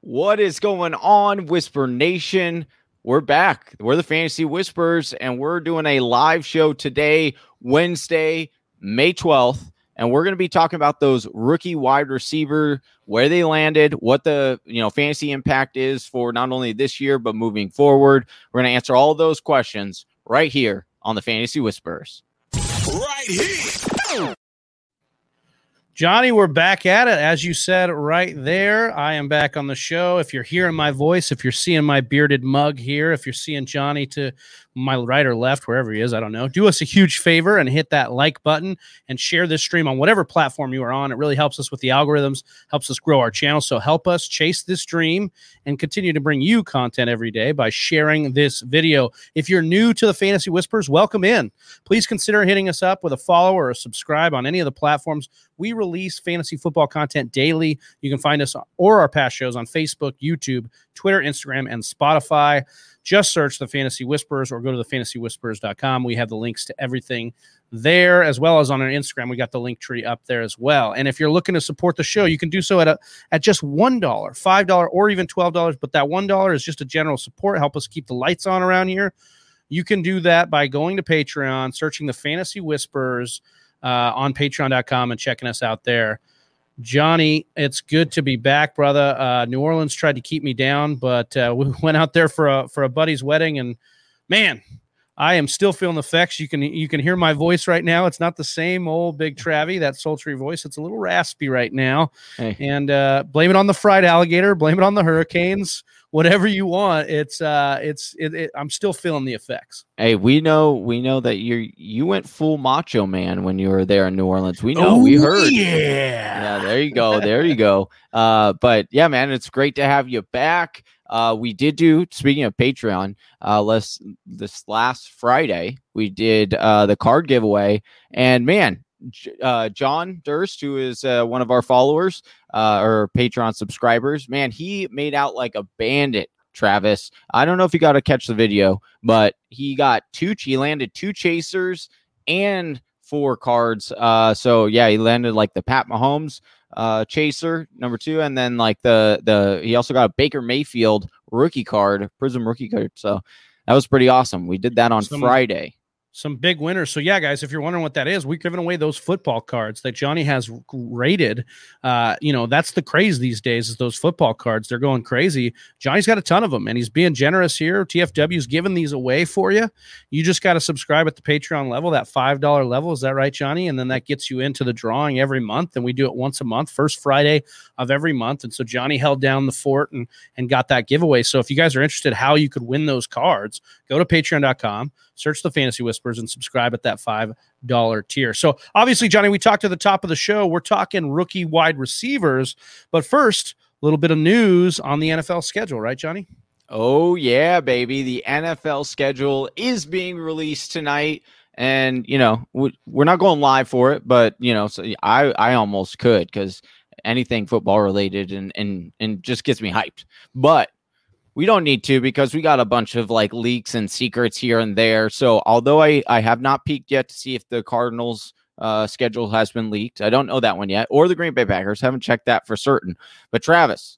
What is going on, Whisper Nation? We're back. We're the Fantasy Whispers, and we're doing a live show today, Wednesday, May 12th. And we're going to be talking about those rookie wide receiver, where they landed, what the you know fantasy impact is for not only this year but moving forward. We're going to answer all those questions right here on the Fantasy Whispers. Right here. Johnny, we're back at it. As you said right there, I am back on the show. If you're hearing my voice, if you're seeing my bearded mug here, if you're seeing Johnny to my right or left, wherever he is, I don't know, do us a huge favor and hit that like button and share this stream on whatever platform you are on. It really helps us with the algorithms, helps us grow our channel. So help us chase this dream and continue to bring you content every day by sharing this video. If you're new to the Fantasy Whispers, welcome in. Please consider hitting us up with a follow or a subscribe on any of the platforms. We release fantasy football content daily. You can find us or our past shows on Facebook, YouTube, Twitter, Instagram, and Spotify. Just search the Fantasy Whispers or go to thefantasywhispers.com. We have the links to everything there as well as on our Instagram. We got the link tree up there as well. And if you're looking to support the show, you can do so at a at just one dollar, five dollar, or even twelve dollars. But that one dollar is just a general support. Help us keep the lights on around here. You can do that by going to Patreon, searching the Fantasy Whispers uh, on Patreon.com, and checking us out there. Johnny, it's good to be back, brother. Uh, New Orleans tried to keep me down, but uh, we went out there for a for a buddy's wedding, and man, I am still feeling the effects. You can you can hear my voice right now. It's not the same old big Travie, that sultry voice. It's a little raspy right now. Hey. And uh, blame it on the fried alligator. Blame it on the hurricanes. Whatever you want. It's uh, it's it, it, I'm still feeling the effects. Hey, we know we know that you you went full macho man when you were there in New Orleans. We know, Oh, we heard. Yeah. Yeah, there you go. There you go. Uh, but yeah, man, it's great to have you back. Uh, we did do speaking of Patreon, uh, last this last Friday we did uh the card giveaway, and man, uh, John Durst, who is uh, one of our followers uh, or Patreon subscribers, man, he made out like a bandit. Travis, I don't know if you got to catch the video, but he got two. He landed two chasers and four cards. Uh, so yeah, he landed like the Pat Mahomes uh chaser number two and then like the the he also got a baker mayfield rookie card prism rookie card so that was pretty awesome. We did that on Some- friday some big winners. So yeah, guys, if you're wondering what that is, we're giving away those football cards that Johnny has rated. Uh, you know, that's the craze these days is those football cards. They're going crazy. Johnny's got a ton of them, and he's being generous here. TFW's giving these away for you. You just got to subscribe at the Patreon level, that five dollar level. Is that right, Johnny? And then that gets you into the drawing every month, and we do it once a month, first Friday of every month. And so Johnny held down the fort and and got that giveaway. So if you guys are interested how you could win those cards, go to Patreon.com search the fantasy whispers and subscribe at that five dollar tier. So obviously johnny we talked at the top of the show. We're talking rookie wide receivers. But first a little bit of news on the nfl schedule right johnny? Oh yeah baby. The nfl schedule is being released tonight. And you know we- we're not going live for it but you know so i i almost could because anything football related and and and just gets me hyped. But we don't need to because we got a bunch of like leaks and secrets here and there. So although I I have not peeked yet to see if the Cardinals uh schedule has been leaked, I don't know that one yet, or the Green Bay Packers haven't checked that for certain. But Travis,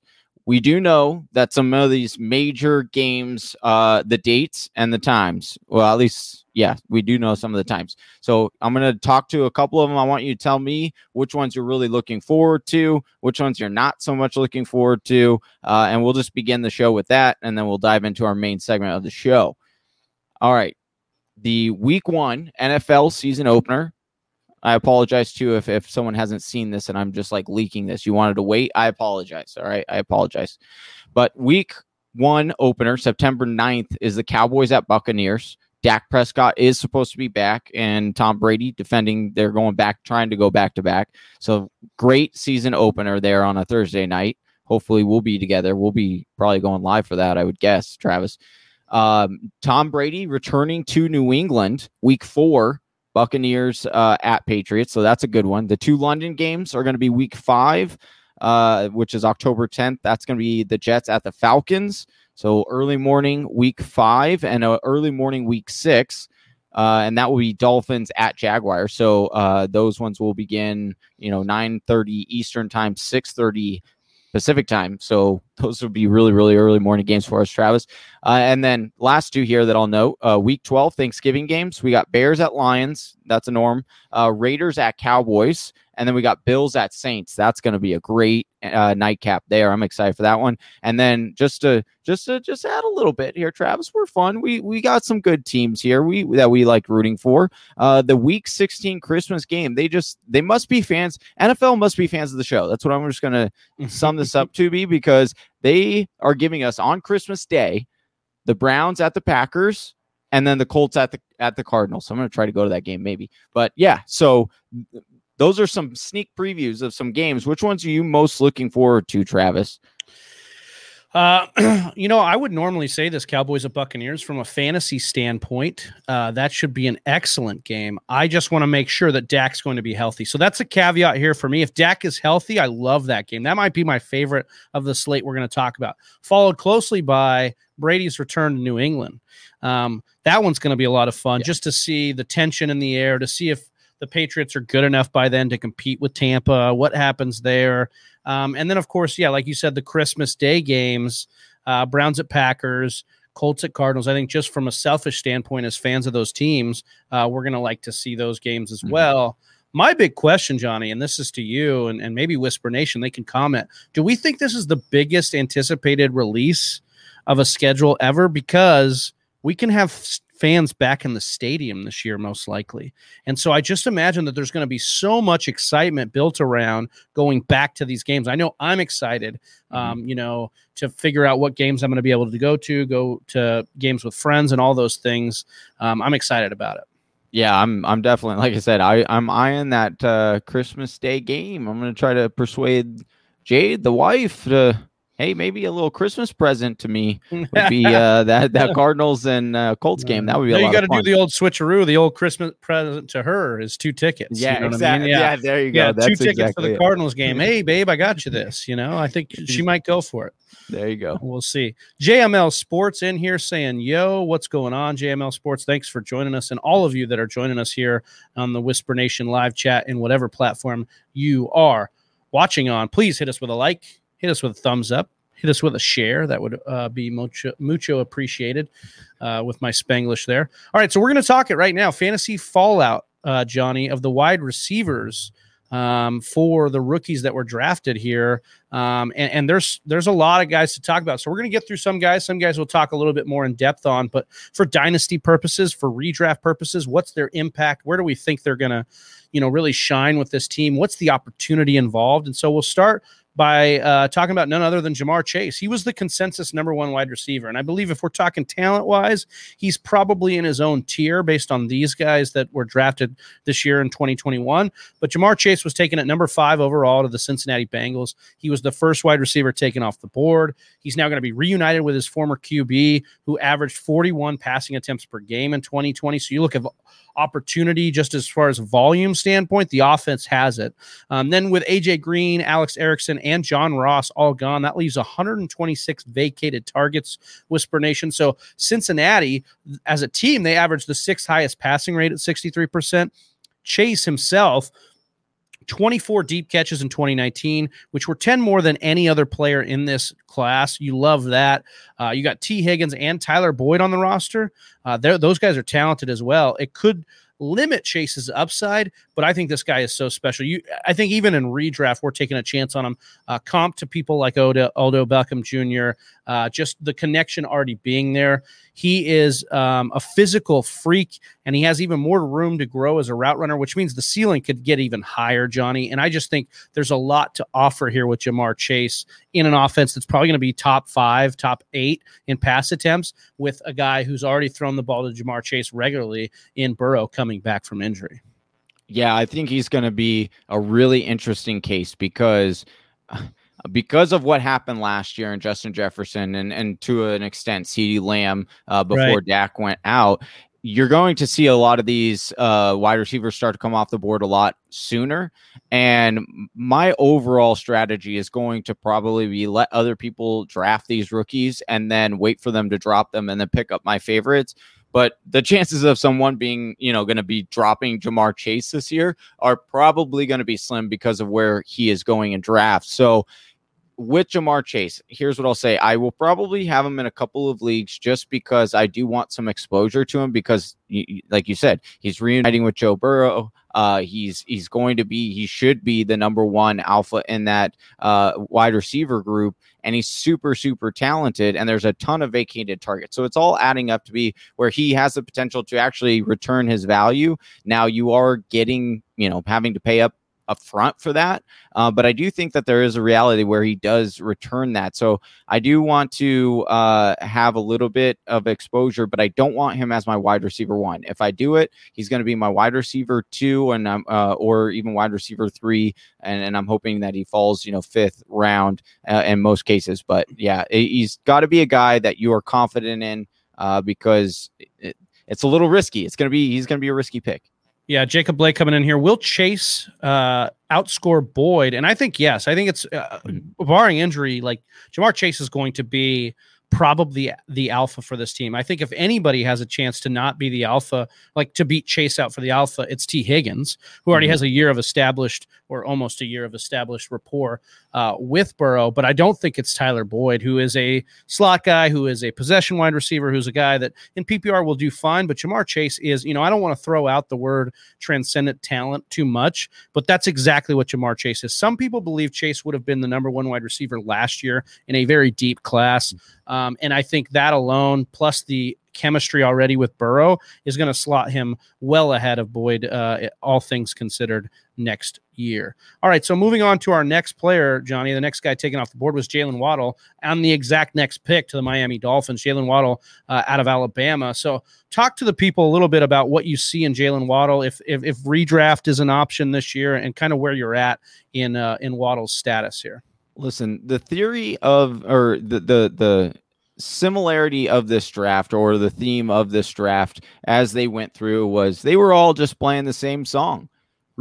we do know that some of these major games, uh, the dates and the times. Well, at least yeah, we do know some of the times. So I'm gonna talk to a couple of them. I want you to tell me which ones you're really looking forward to, which ones you're not so much looking forward to, uh, and we'll just begin the show with that, and then we'll dive into our main segment of the show. All right, the Week One NFL season opener. I apologize too if if someone hasn't seen this and I'm just like leaking this. You wanted to wait. I apologize. All right, I apologize. But Week One opener, September 9th, is the Cowboys at Buccaneers. Dak Prescott is supposed to be back, and Tom Brady defending. They're going back, trying to go back to back. So great season opener there on a Thursday night. Hopefully, we'll be together. We'll be probably going live for that, I would guess, Travis. Um, Tom Brady returning to New England, week four, Buccaneers uh, at Patriots. So that's a good one. The two London games are going to be week five, uh, which is October 10th. That's going to be the Jets at the Falcons. So early morning, week five, and uh, early morning, week six. Uh, and that will be Dolphins at Jaguars. So uh, those ones will begin, you know, 9:30 Eastern time, 6:30 Pacific time. So those would be really, really early morning games for us, Travis. Uh, and then last two here that I'll note: uh, Week 12 Thanksgiving games. We got Bears at Lions. That's a norm. Uh, Raiders at Cowboys, and then we got Bills at Saints. That's going to be a great uh, nightcap there. I'm excited for that one. And then just to just to just add a little bit here, Travis, we're fun. We we got some good teams here. We that we like rooting for. Uh, the Week 16 Christmas game. They just they must be fans. NFL must be fans of the show. That's what I'm just going to sum this up to be because they are giving us on Christmas Day the Browns at the Packers and then the Colts at the at the Cardinals. So I'm going to try to go to that game maybe. But yeah, so those are some sneak previews of some games. Which ones are you most looking forward to, Travis? Uh, you know, I would normally say this Cowboys and Buccaneers from a fantasy standpoint. Uh, that should be an excellent game. I just want to make sure that Dak's going to be healthy. So that's a caveat here for me. If Dak is healthy, I love that game. That might be my favorite of the slate we're going to talk about, followed closely by Brady's return to New England. Um, that one's going to be a lot of fun yeah. just to see the tension in the air, to see if the Patriots are good enough by then to compete with Tampa, what happens there. Um, and then, of course, yeah, like you said, the Christmas Day games, uh, Browns at Packers, Colts at Cardinals. I think just from a selfish standpoint, as fans of those teams, uh, we're going to like to see those games as mm-hmm. well. My big question, Johnny, and this is to you and, and maybe Whisper Nation, they can comment. Do we think this is the biggest anticipated release of a schedule ever? Because we can have fans back in the stadium this year, most likely. And so I just imagine that there's going to be so much excitement built around going back to these games. I know I'm excited, mm-hmm. um, you know, to figure out what games I'm going to be able to go to, go to games with friends and all those things. Um, I'm excited about it. Yeah, I'm. I'm definitely like I said. I I'm eyeing that uh, Christmas Day game. I'm going to try to persuade Jade, the wife, to hey, maybe a little Christmas present to me would be uh, that that Cardinals and uh, Colts game. That would be. No, you got to do the old switcheroo. The old Christmas present to her is two tickets. Yeah, you know exactly. I mean? yeah. yeah. there you go. Yeah, That's two tickets exactly for the it. Cardinals game. Hey, babe, I got you this. You know, I think she might go for it. There you go. We'll see. JML Sports in here saying, "Yo, what's going on?" JML Sports, thanks for joining us, and all of you that are joining us here on the Whisper Nation live chat in whatever platform you are watching on. Please hit us with a like, hit us with a thumbs up hit us with a share. That would uh, be mucho, mucho appreciated uh, with my Spanglish there. All right, so we're going to talk it right now. Fantasy fallout, uh, Johnny, of the wide receivers um, for the rookies that were drafted here. Um, and, and, there's there's a lot of guys to talk about. So we're going to get through some guys. Some guys we'll talk a little bit more in depth on. But for dynasty purposes, for redraft purposes, what's their impact? Where do we think they're going to, you know, really shine with this team? What's the opportunity involved? And so we'll start by uh, talking about none other than Ja'Marr Chase. He was the consensus number one wide receiver. And I believe if we're talking talent wise, he's probably in his own tier based on these guys that were drafted this year in 2021. But Ja'Marr Chase was taken at number five overall to the Cincinnati Bengals. He was the first wide receiver taken off the board. He's now going to be reunited with his former QB, who averaged 41 passing attempts per game in 2020. So you look at opportunity just as far as volume standpoint, the offense has it. Um, then with AJ Green, Alex Erickson, and John Ross all gone, that leaves 126 vacated targets, Whisper Nation. So Cincinnati, as a team, they averaged the sixth highest passing rate at 63%. Chase himself 24 deep catches in 2019, which were 10 more than any other player in this class. You love that. Uh, you got Tee Higgins and Tyler Boyd on the roster. Uh, those guys are talented as well. It could limit Chase's upside, but I think this guy is so special. You, I think even in redraft, we're taking a chance on him. Uh, comp to people like Odo, Odell Beckham Jr., uh, just the connection already being there. He is um, a physical freak, and he has even more room to grow as a route runner, which means the ceiling could get even higher, Johnny. And I just think there's a lot to offer here with Ja'Marr Chase in an offense that's probably going to be top five, top eight in pass attempts with a guy who's already thrown the ball to Ja'Marr Chase regularly in Burrow coming back from injury. Yeah, I think he's going to be a really interesting case because because of what happened last year in Justin Jefferson and and to an extent CeeDee Lamb uh, before right. Dak went out, you're going to see a lot of these uh, wide receivers start to come off the board a lot sooner. And my overall strategy is going to probably be let other people draft these rookies and then wait for them to drop them and then pick up my favorites. But the chances of someone being, you know, going to be dropping Ja'Marr Chase this year are probably going to be slim because of where he is going in drafts. So with Ja'Marr Chase, here's what I'll say. I will probably have him in a couple of leagues just because I do want some exposure to him because, like you said, he's reuniting with Joe Burrow. Uh, he's he's going to be he should be the number one alpha in that uh, wide receiver group, and he's super super talented. And there's a ton of vacated targets, so it's all adding up to be where he has the potential to actually return his value. Now you are getting you know having to pay up upfront for that. Uh, but I do think that there is a reality where he does return that. So I do want to uh, have a little bit of exposure, but I don't want him as my wide receiver one. If I do it, he's going to be my wide receiver two, and I'm uh, or even wide receiver three, and, and I'm hoping that he falls, you know, fifth round uh, in most cases. But yeah, he's got to be a guy that you are confident in uh, because it, it's a little risky. It's going to be he's going to be a risky pick. Yeah, Jacob Blake coming in here. Will Chase uh, outscore Boyd? And I think yes. I think it's uh, barring injury, like Ja'Marr Chase is going to be probably the alpha for this team. I think if anybody has a chance to not be the alpha, like to beat Chase out for the alpha, it's Tee Higgins, who already mm-hmm. has a year of established or almost a year of established rapport uh, with Burrow. But I don't think it's Tyler Boyd, who is a slot guy, who is a possession wide receiver, who's a guy that in PPR will do fine. But Ja'Marr Chase is, you know, I don't want to throw out the word transcendent talent too much, but that's exactly what Ja'Marr Chase is. Some people believe Chase would have been the number one wide receiver last year in a very deep class. Um, and I think that alone, plus the chemistry already with Burrow, is going to slot him well ahead of Boyd, uh, all things considered, next year. All right, so moving on to our next player, Johnny. The next guy taken off the board was Jaylen Waddle, and the exact next pick to the Miami Dolphins, Jaylen Waddle uh, out of Alabama. So, talk to the people a little bit about what you see in Jaylen Waddle, if, if, if redraft is an option this year, and kind of where you're at in uh, in Waddle's status here. Listen, the theory of or the the the similarity of this draft or the theme of this draft as they went through was they were all just playing the same song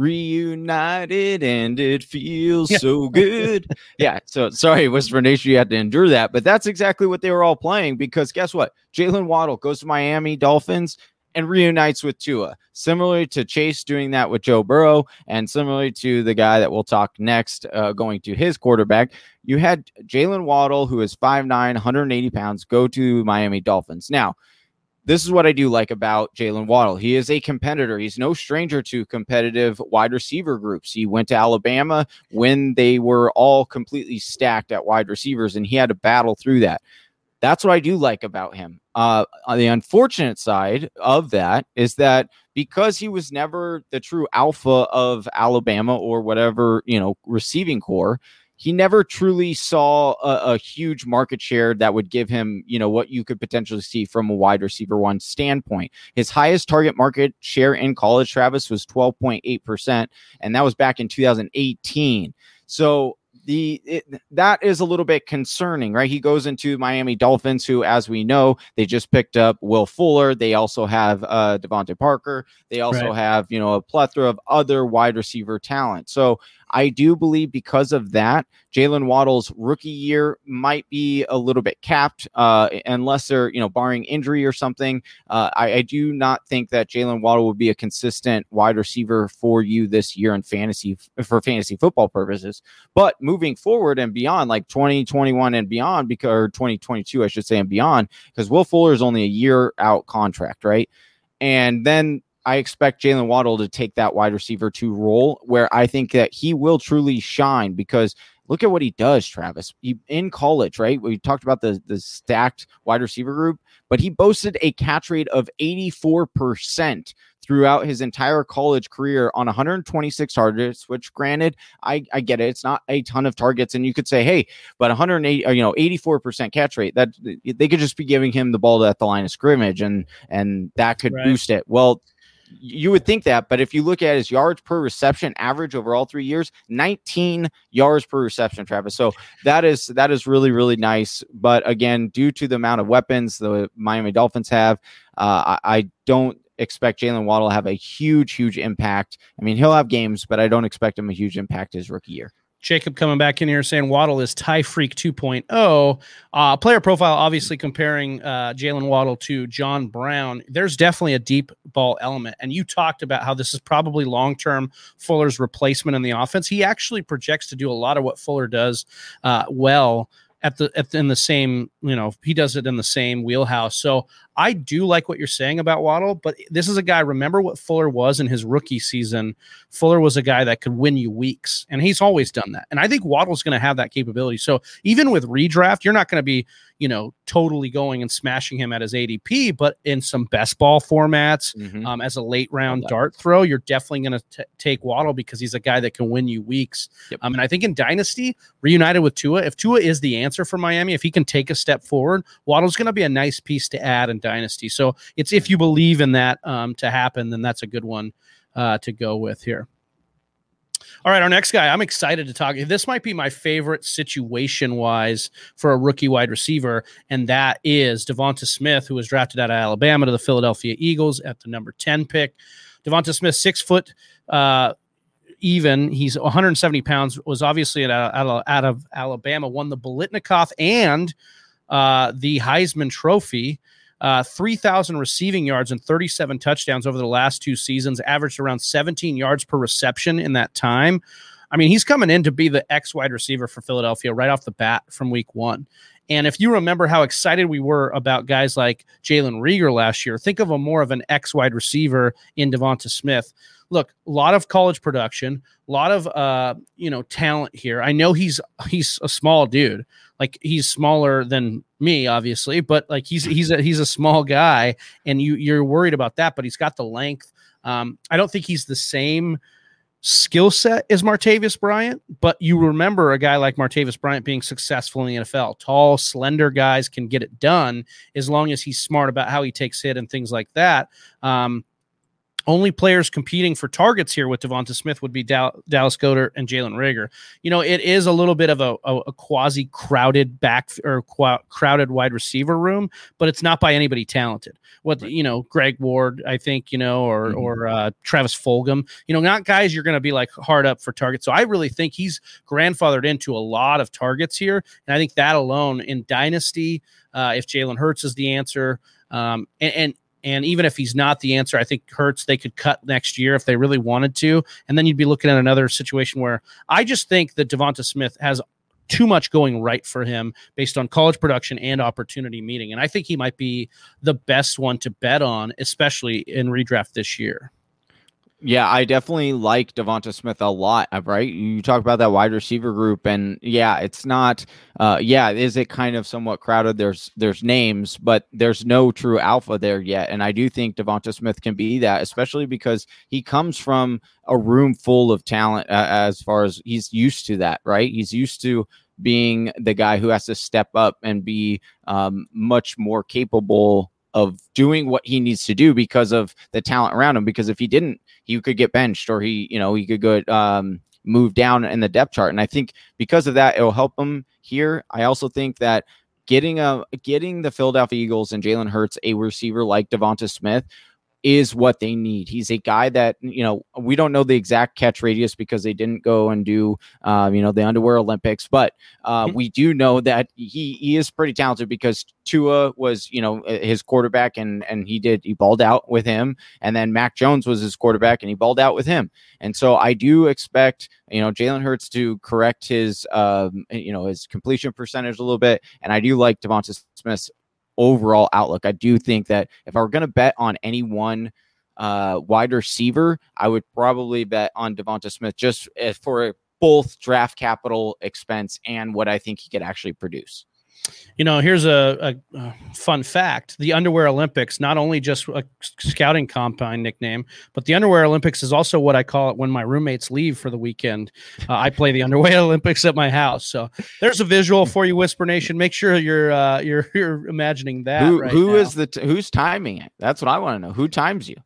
reunited and it feels yeah. so good. yeah. So sorry, Whisper Nation, you had to endure that, but that's exactly what they were all playing because guess what? Jaylen Waddle goes to Miami Dolphins and reunites with Tua. Similarly to Chase doing that with Joe Burrow, and similarly to the guy that we'll talk next, uh, going to his quarterback, you had Jaylen Waddle, who is 5'9, 180 pounds, go to Miami Dolphins. Now, this is what I do like about Jaylen Waddle. He is a competitor. He's no stranger to competitive wide receiver groups. He went to Alabama when they were all completely stacked at wide receivers, and he had to battle through that. That's what I do like about him. Uh, on the unfortunate side of that is that because he was never the true alpha of Alabama or whatever, you know, receiving core, he never truly saw a, a, huge market share that would give him, you know, what you could potentially see from a wide receiver one standpoint. His highest target market share in college, Travis, was 12.8%, and that was back in 2018. So the it, that is a little bit concerning, right? He goes into Miami Dolphins, who, as we know, they just picked up Will Fuller. They also have uh, DeVante Parker. They also right. have you know a plethora of other wide receiver talent. So I do believe because of that, Jaylen Waddle's rookie year might be a little bit capped, uh, unless they're, you know, barring injury or something. Uh, I, I, do not think that Jaylen Waddle would be a consistent wide receiver for you this year in fantasy for fantasy football purposes. But moving forward and beyond, like 2021 and beyond, because or 2022, I should say, and beyond, because Will Fuller is only a year out contract, right? And then I expect Jaylen Waddle to take that wide receiver to role where I think that he will truly shine because look at what he does, Travis. He, in college, right? We talked about the the stacked wide receiver group, but he boasted a catch rate of 84% throughout his entire college career on 126 targets, which granted, I, I get it. It's not a ton of targets. And you could say, hey, but 108, uh, you know, 84% catch rate, that they could just be giving him the ball at the line of scrimmage and and that could right. boost it. Well, you would think that, but if you look at his yards per reception average over all three years, 19 yards per reception, Travis. So that is that is really really nice. But again, due to the amount of weapons the Miami Dolphins have, uh, I, I don't expect Jaylen Waddle to have a huge huge impact. I mean, he'll have games, but I don't expect him a huge impact his rookie year. Jacob coming back in here saying Waddle is Tyreek 2.0. Uh, player profile, obviously comparing uh, Jaylen Waddle to John Brown. There's definitely a deep ball element. And you talked about how this is probably long term Fuller's replacement in the offense. He actually projects to do a lot of what Fuller does uh, well at the at the, in the same you know he does it in the same wheelhouse. So I do like what you're saying about Waddle, but this is a guy. Remember what Fuller was in his rookie season. Fuller was a guy that could win you weeks, and he's always done that. And I think Waddle's going to have that capability. So even with redraft, you're not going to be you know, totally going and smashing him at his ADP, but in some best ball formats mm-hmm. um, as a late round dart throw, you're definitely going to take Waddle because he's a guy that can win you weeks. Yep. Um, and I think in Dynasty, reunited with Tua, if Tua is the answer for Miami, if he can take a step forward, Waddle's going to be a nice piece to add in Dynasty. So it's if you believe in that um, to happen, then that's a good one uh, to go with here. All right, our next guy, I'm excited to talk. This might be my favorite situation wise for a rookie wide receiver, and that is Devonta Smith, who was drafted out of Alabama to the Philadelphia Eagles at the number 10 pick. Devonta Smith, six foot uh, even. He's 170 pounds, was obviously out of, out of Alabama, won the Biletnikoff and uh, the Heisman Trophy uh, 3,000 receiving yards and 37 touchdowns over the last two seasons, averaged around 17 yards per reception in that time. I mean, he's coming in to be the X wide receiver for Philadelphia right off the bat from week one. And if you remember how excited we were about guys like Jalen Reagor last year, think of a more of an X wide receiver in Devonta Smith. Look, a lot of college production, a lot of uh, you know talent here. I know he's he's a small dude, like he's smaller than me, obviously, but like he's he's a he's a small guy, and you you're worried about that, but he's got the length. Um, I don't think he's the same skill set as Martavis Bryant, but you remember a guy like Martavis Bryant being successful in the NFL. Tall, slender guys can get it done as long as he's smart about how he takes hit and things like that. Um, only players competing for targets here with Devonta Smith would be Dallas Goedert and Jalen Reagor. You know, it is a little bit of a, a, a quasi crowded back or qu- crowded wide receiver room, but it's not by anybody talented. What right. you know, Greg Ward, I think you know, or mm-hmm. or uh, Travis Fulgham. You know, not guys you're going to be like hard up for targets. So I really think he's grandfathered into a lot of targets here, and I think that alone in dynasty, uh, if Jalen Hurts is the answer. Um, and, and and even if he's not the answer, I think Hurts they could cut next year if they really wanted to. And then you'd be looking at another situation where I just think that Devonta Smith has too much going right for him based on college production and opportunity meeting. And I think he might be the best one to bet on, especially in redraft this year. Yeah, I definitely like Devonta Smith a lot. Uh, right, you talk about that wide receiver group, and yeah, it's not. Uh, yeah, is it kind of somewhat crowded? There's there's names, but there's no true alpha there yet. And I do think Devonta Smith can be that, especially because he comes from a room full of talent. Uh, as far as he's used to that, right? He's used to being the guy who has to step up and be um, much more capable of doing what he needs to do because of the talent around him. Because if he didn't, he could get benched or he, you know, he could go um, move down in the depth chart. And I think because of that, it'll help him here. I also think that getting a getting the Philadelphia Eagles and Jalen Hurts a receiver like Devonta Smith is what they need. He's a guy that, you know, we don't know the exact catch radius because they didn't go and do, um, you know, the underwear Olympics, but uh, mm-hmm. we do know that he, he is pretty talented because Tua was, you know, his quarterback and, and he did, he balled out with him. And then Mac Jones was his quarterback and he balled out with him. And so I do expect, you know, Jalen Hurts to correct his, um, you know, his completion percentage a little bit. And I do like Devonta Smith's overall outlook. I do think that if I were going to bet on any one uh, wide receiver, I would probably bet on Devonta Smith just eh, for both draft capital expense and what I think he could actually produce. You know, here's a, a, a, fun fact: the Underwear Olympics, not only just a scouting combine nickname, but the Underwear Olympics is also what I call it when my roommates leave for the weekend. Uh, I play the Underwear Olympics at my house. So there's a visual for you, Whisper Nation. Make sure you're uh, you're you're imagining that. Who, right who is the t- who's timing it? That's what I want to know. Who times you?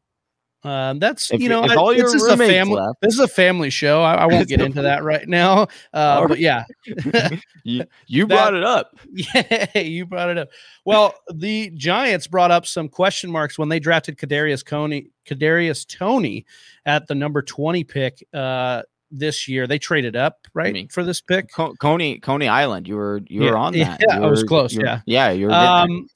Um, that's if, you know, I, this is a family. Left. This is a family show. I, I won't get into that right now. Uh, but yeah, you, you that, brought it up. Yeah, you brought it up. Well, the Giants brought up some question marks when they drafted Kadarius Coney, Kadarius Toney at the number twenty pick. Uh, this year. They traded up, right, mean, for this pick. Co- Coney Coney Island. You were you Yeah, were on that. yeah, You I was close, were- yeah. yeah. You were getting there. Um,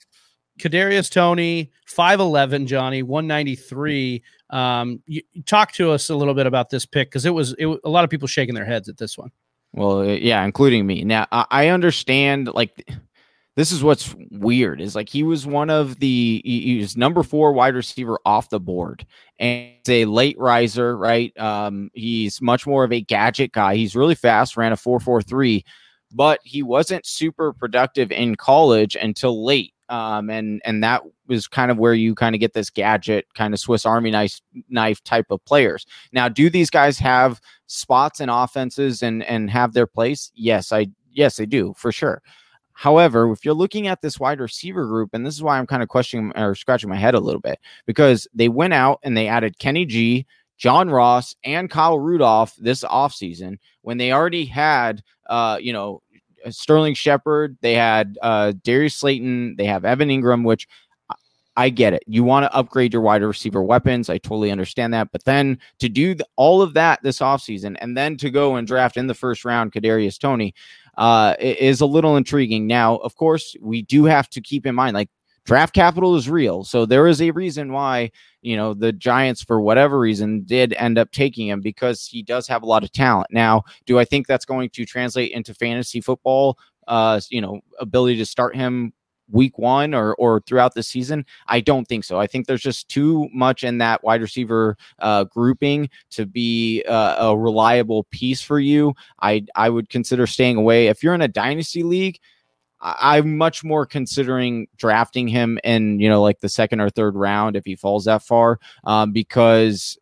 Kadarius Toney, five eleven, Johnny, one ninety three. Um, you, talk to us a little bit about this pick because it was it, a lot of people shaking their heads at this one. Well, uh, yeah, including me. Now, I, I understand. Like, this is what's weird is like he was one of the he, was number four wide receiver off the board, and he's a late riser, right? Um, he's much more of a gadget guy. He's really fast, ran a four four three, but he wasn't super productive in college until late. Um, and and that was kind of where you kind of get this gadget kind of Swiss Army knife knife type of players. Now, do these guys have spots and offenses and and have their place? Yes, I yes they do for sure. However, if you're looking at this wide receiver group, and this is why I'm kind of questioning or scratching my head a little bit, because they went out and they added Kenny G, John Ross, and Kyle Rudolph this offseason when they already had uh, you know, Sterling Shepard, they had uh Darius Slayton, they have Evan Engram, which I- get it. You want to upgrade your wide receiver weapons. I totally understand that. But then to do th- all of that this offseason and then to go and draft in the first round Kadarius Toney uh, is a little intriguing. Now, of course, we do have to keep in mind like draft capital is real. So there is a reason why, you know, the Giants, for whatever reason, did end up taking him because he does have a lot of talent. Now, do I think that's going to translate into fantasy football? Uh, you know, ability to start him week one or or throughout the season? I don't think so. I think there's just too much in that wide receiver uh, grouping to be uh, a reliable piece for you. I I would consider staying away if you're in a dynasty league. I- I'm much more considering drafting him in you know like the second or third round if he falls that far, um, because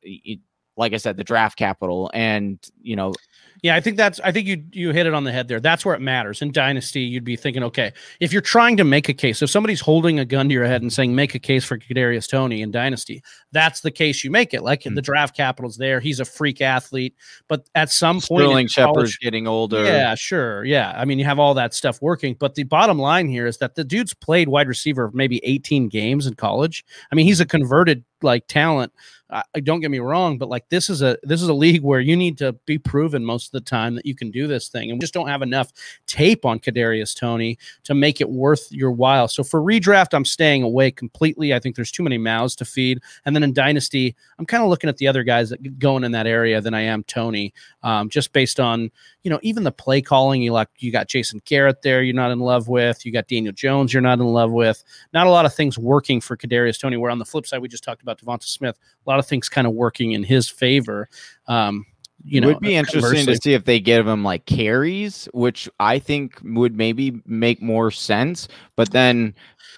like I said, the draft capital and you know Yeah, I think that's I think you you hit it on the head there. That's where it matters. In dynasty, you'd be thinking, okay, if you're trying to make a case, if somebody's holding a gun to your head and saying make a case for Kadarius Toney in dynasty, that's the case you make it. Like Mm. the draft capital's there, he's a freak athlete, but at some point, Sterling Shepard's getting older. Yeah, sure. Yeah. I mean, you have all that stuff working, but the bottom line here is that the dude's played wide receiver maybe 18 games in college. I mean, he's a converted like talent. Uh, don't get me wrong, but like this is a this is a league where you need to be proven most of the time that you can do this thing, and we just don't have enough tape on Kadarius Toney to make it worth your while. So for redraft, I'm staying away completely. I think there's too many mouths to feed, and then in dynasty, I'm kind of looking at the other guys that going in that area than I am Toney, um, just based on you know, even the play calling, you like you got Jason Garrett there, you're not in love with. You got Daniel Jones, you're not in love with. Not a lot of things working for Kadarius Toney. Where on the flip side, we just talked about Devonta Smith. A lot of things kind of working in his favor. Um, you know, would be interesting conversely. to see if they give him like carries, which I think would maybe make more sense. But then,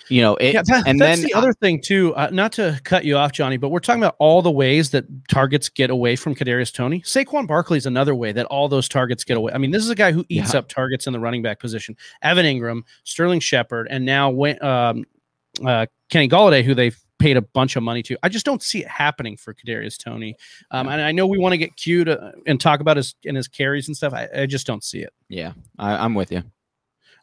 you know, it, yeah, that- and that's then the other thing too. Uh, not to cut you off, Johnny, but we're talking about all the ways that targets get away from Kadarius Toney. Saquon Barkley is another way that all those targets get away. I mean, this is a guy who eats Yeah. up targets in the running back position. Evan Engram, Sterling Shepard, and now when, um, uh, Kenny Golladay, who they've paid a bunch of money to. I just don't see it happening for Kadarius Toney. Um, and I know we want to get cute uh, and talk about his and his carries and stuff. I, I just don't see it. yeah, I, I'm with you.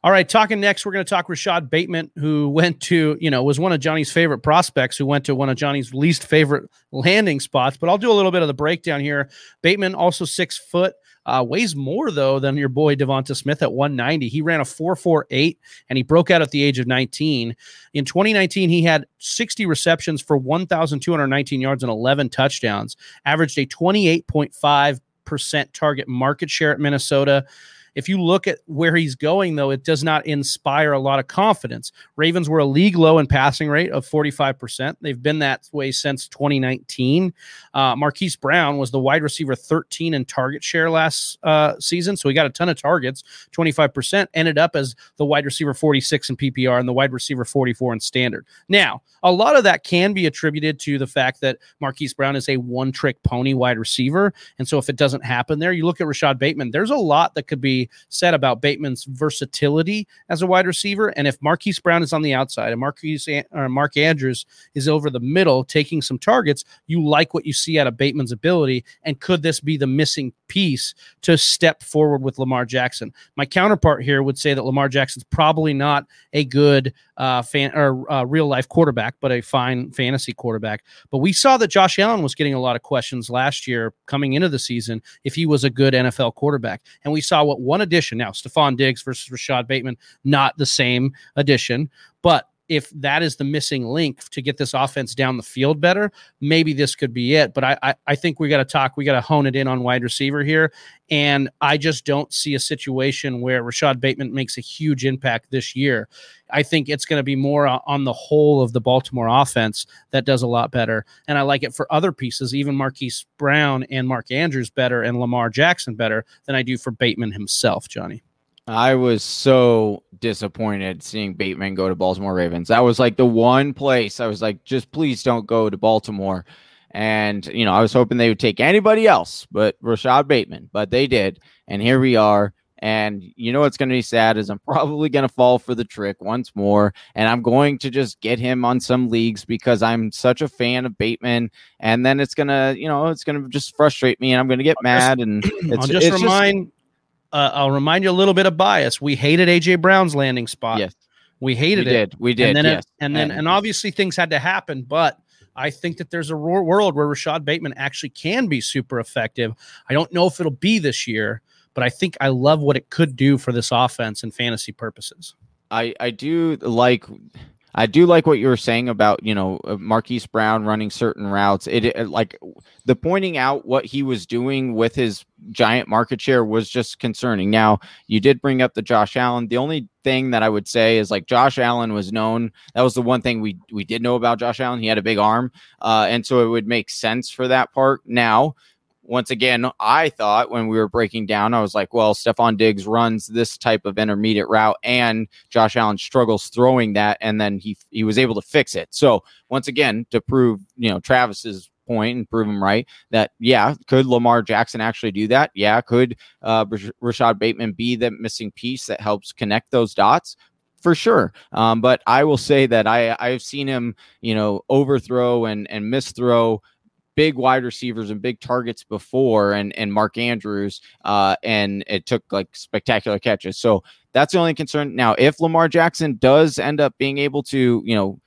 All right, talking next, we're going to talk Rashod Bateman, who went to, you know, was one of Johnny's favorite prospects, who went to one of Johnny's least favorite landing spots. But I'll do a little bit of the breakdown here. Bateman, also six foot, uh, weighs more though than your boy Devonta Smith at 190. He ran a 4.48 and he broke out at the age of 19. In 2019, he had 60 receptions for 1,219 yards and 11 touchdowns, averaged a 28.5 percent target market share at Minnesota. If you look at where he's going, though, it does not inspire a lot of confidence. Ravens were a league low in passing rate of 45%. They've been that way since 2019. Uh, Marquise Brown was the wide receiver 13 in target share last uh, season. So he got a ton of targets, 25%, ended up as the wide receiver 46 in PPR and the wide receiver 44 in standard. Now, a lot of that can be attributed to the fact that Marquise Brown is a one trick pony wide receiver. And so if it doesn't happen there, you look at Rashod Bateman, there's a lot that could be said about Bateman's versatility as a wide receiver. And if Marquise Brown is on the outside and Marquise or Mark Andrews is over the middle taking some targets, you like what you see out of Bateman's ability. And could this be the missing piece to step forward with Lamar Jackson? My counterpart here would say that Lamar Jackson's probably not a good uh, fan or uh, real life quarterback, but a fine fantasy quarterback. But we saw that Josh Allen was getting a lot of questions last year coming into the season if he was a good NFL quarterback. And we saw what one addition. Now, Stefon Diggs versus Rashod Bateman, not the same addition, but if that is the missing link to get this offense down the field better, maybe this could be it. But I I, I think we got to talk, we got to hone it in on wide receiver here. And I just don't see a situation where Rashod Bateman makes a huge impact this year. I think it's going to be more on the whole of the Baltimore offense that does a lot better. And I like it for other pieces, even Marquise Brown and Mark Andrews better and Lamar Jackson better than I do for Bateman himself, Johnny. I was so disappointed seeing Bateman go to Baltimore Ravens. That was like the one place I was like, just please don't go to Baltimore. And, you know, I was hoping they would take anybody else but Rashod Bateman, but they did. And here we are. And you know what's going to be sad is I'm probably going to fall for the trick once more. And I'm going to just get him on some leagues because I'm such a fan of Bateman. And then it's going to, you know, it's going to just frustrate me and I'm going to get mad. And it's, I'll just it's remind uh, I'll remind you a little bit of bias. We hated AJ Brown's landing spot. Yes. We we hated it. did. We did. and then, yes. it, and then, and obviously things had to happen, but I think that there's a world where Rashod Bateman actually can be super effective. I don't know if it'll be this year, but I think I love what it could do for this offense and fantasy purposes. I I do like I do like what you were saying about you know uh, Marquise Brown running certain routes. It, it like the pointing out what he was doing with his giant market share was just concerning. Now you did bring up the Josh Allen. The only thing that I would say is like Josh Allen was known. That was the one thing we we did know about Josh Allen. He had a big arm, uh, and so it would make sense for that part. Now once again, I thought when we were breaking down, I was like, well, Stefon Diggs runs this type of intermediate route, and Josh Allen struggles throwing that, and then he he was able to fix it. So once again, to prove you know Travis's point and prove him right that yeah, could Lamar Jackson actually do that? Yeah, could uh, Rashod Bateman be the missing piece that helps connect those dots? For sure, um, but I will say that I I've seen him, you know, overthrow and and misthrow big wide receivers and big targets before and and Mark Andrews uh and it took like spectacular catches. So that's the only concern. Now, if Lamar Jackson does end up being able to, you know,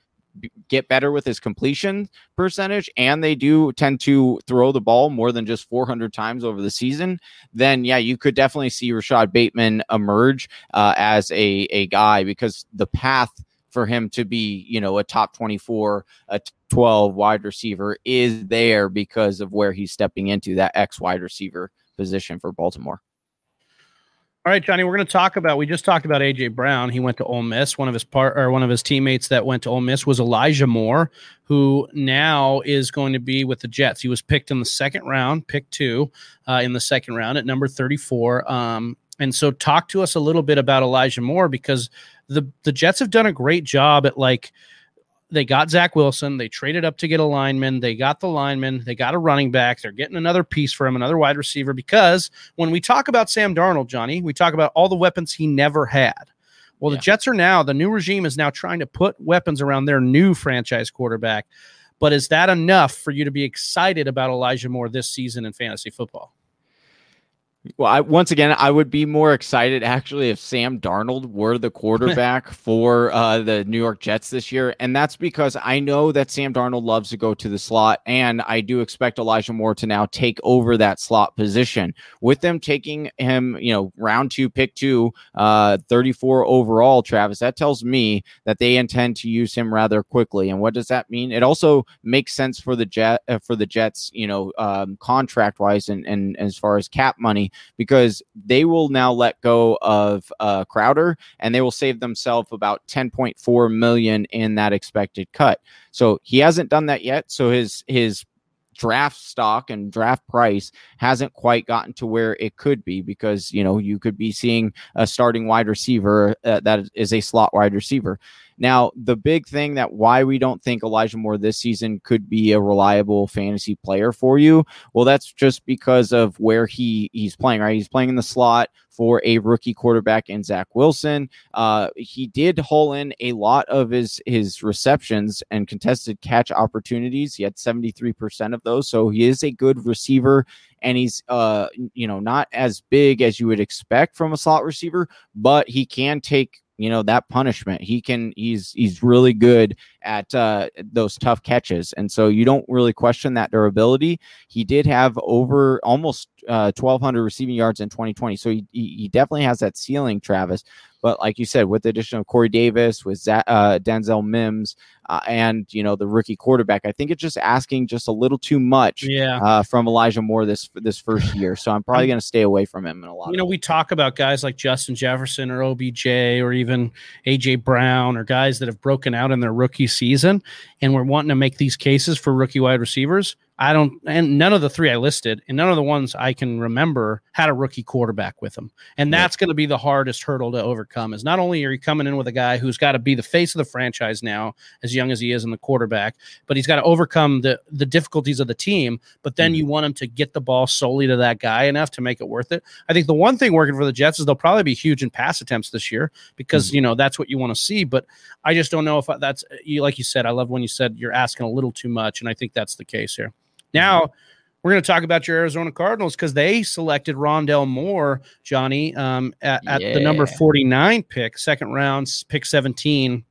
get better with his completion percentage and they do tend to throw the ball more than just 400 times over the season, then yeah, you could definitely see Rashod Bateman emerge uh, as a a guy because the path for him to be, you know, a top 24, a 12 wide receiver is there because of where he's stepping into that X wide receiver position for Baltimore. All right, Johnny, we're going to talk about. We just talked about AJ Brown. He went to Ole Miss. One of his part or one of his teammates that went to Ole Miss was Elijah Moore, who now is going to be with the Jets. He was picked in the second round, pick two uh, in the second round at number thirty-four. Um, and so, talk to us a little bit about Elijah Moore because the the Jets have done a great job at like they got Zach Wilson. They traded up to get a lineman. They got the lineman. They got a running back. They're getting another piece for him, another wide receiver. Because when we talk about Sam Darnold, Johnny, we talk about all the weapons he never had. Well, Yeah. the Jets are now, the new regime is now trying to put weapons around their new franchise quarterback. But is that enough for you to be excited about Elijah Moore this season in fantasy football? Well, I, once again, I would be more excited actually if Sam Darnold were the quarterback for uh, the New York Jets this year. And that's because I know that Sam Darnold loves to go to the slot. And I do expect Elijah Moore to now take over that slot position. With them taking him, you know, round two, pick two, uh, 34 overall, Travis, that tells me that they intend to use him rather quickly. And what does that mean? It also makes sense for the Jet, uh, for the Jets, you know, um, contract wise and, and as far as cap money because they will now let go of uh, Crowder and they will save themselves about 10.4 million in that expected cut. So he hasn't done that yet. So his his draft stock and draft price hasn't quite gotten to where it could be because you know you could be seeing a starting wide receiver uh, that is a slot wide receiver. Now, the big thing that why we don't think Elijah Moore this season could be a reliable fantasy player for you, well, that's just because of where he he's playing. Right, he's playing in the slot for a rookie quarterback in Zach Wilson. Uh, he did haul in a lot of his his receptions and contested catch opportunities. He had seventy three percent of those, so he is a good receiver. And he's, uh, you know, not as big as you would expect from a slot receiver, but he can take you know that punishment. He can he's he's really good at uh, those tough catches, and so you don't really question that durability. He did have over almost uh, 1,200 receiving yards in 2020, so he he definitely has that ceiling, Travis. But like you said, with the addition of Corey Davis, with Z- uh, Denzel Mims, uh, and you know the rookie quarterback, I think it's just asking just a little too much Yeah. uh, from Elijah Moore this this first year. So I'm probably going to stay away from him in a lot. You know, we talk about guys like Justin Jefferson or OBJ or even AJ Brown or guys that have broken out in their rookie season, and we're wanting to make these cases for rookie wide receivers. I don't, and none of the three I listed, and none of the ones I can remember had a rookie quarterback with them. And that's going to be the hardest hurdle to overcome. Is not only are you coming in with a guy who's got to be the face of the franchise now, as young as he is in the quarterback, but he's got to overcome the the difficulties of the team. But then Mhm. you want him to get the ball solely to that guy enough to make it worth it. I think the one thing working for the Jets is they'll probably be huge in pass attempts this year because you know that's what you want to see. But I just don't know if that's you. Like you said, I love when you said you're asking a little too much, and I think that's the case here. Now we're going to talk about your Arizona Cardinals because they selected Rondale Moore, Johnny, um, at, at the number 49 pick, second round, pick 17.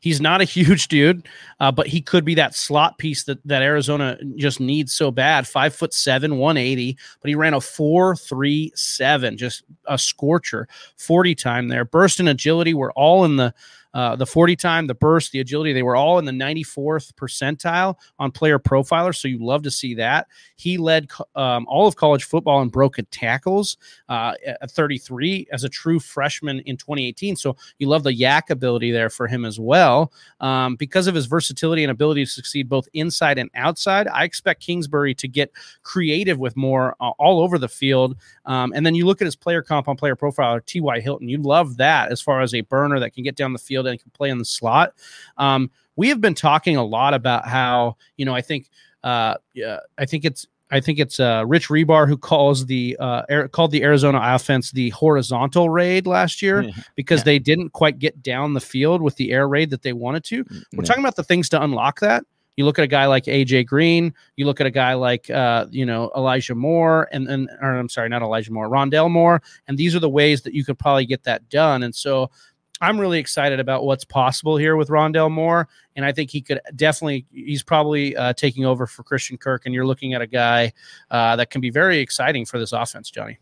He's not a huge dude, uh, but he could be that slot piece that, that Arizona just needs so bad. Five foot seven, 180, but he ran a 4.37, just a scorcher. 40 time there. Burst and agility were all in the uh, the 40 time, the burst, the agility, they were all in the 94th percentile on player profiler. So you love to see that. He led um, all of college football in broken tackles uh, at 33 as a true freshman in 2018. So you love the YAC ability there for him as well. Um, because of his versatility and ability to succeed both inside and outside, I expect Kingsbury to get creative with more uh, all over the field. Um, and then you look at his player comp on player profiler, T.Y. Hilton. You love that as far as a burner that can get down the field and can play in the slot. Um, we have been talking a lot about how, you know, I think, uh, yeah, I think it's, I think it's uh, Rich Hribar who calls the uh, Air, called the Arizona offense the horizontal raid last year because Yeah. they didn't quite get down the field with the air raid that they wanted to. We're talking about the things to unlock that. You look at a guy like AJ Green. You look at a guy like uh, you know Elijah Moore, and and or I'm sorry, not Elijah Moore, Rondale Moore, and these are the ways that you could probably get that done. And so I'm really excited about what's possible here with Rondale Moore, and I think he could definitely. He's probably uh, taking over for Christian Kirk, and you're looking at a guy uh, that can be very exciting for this offense, Johnny.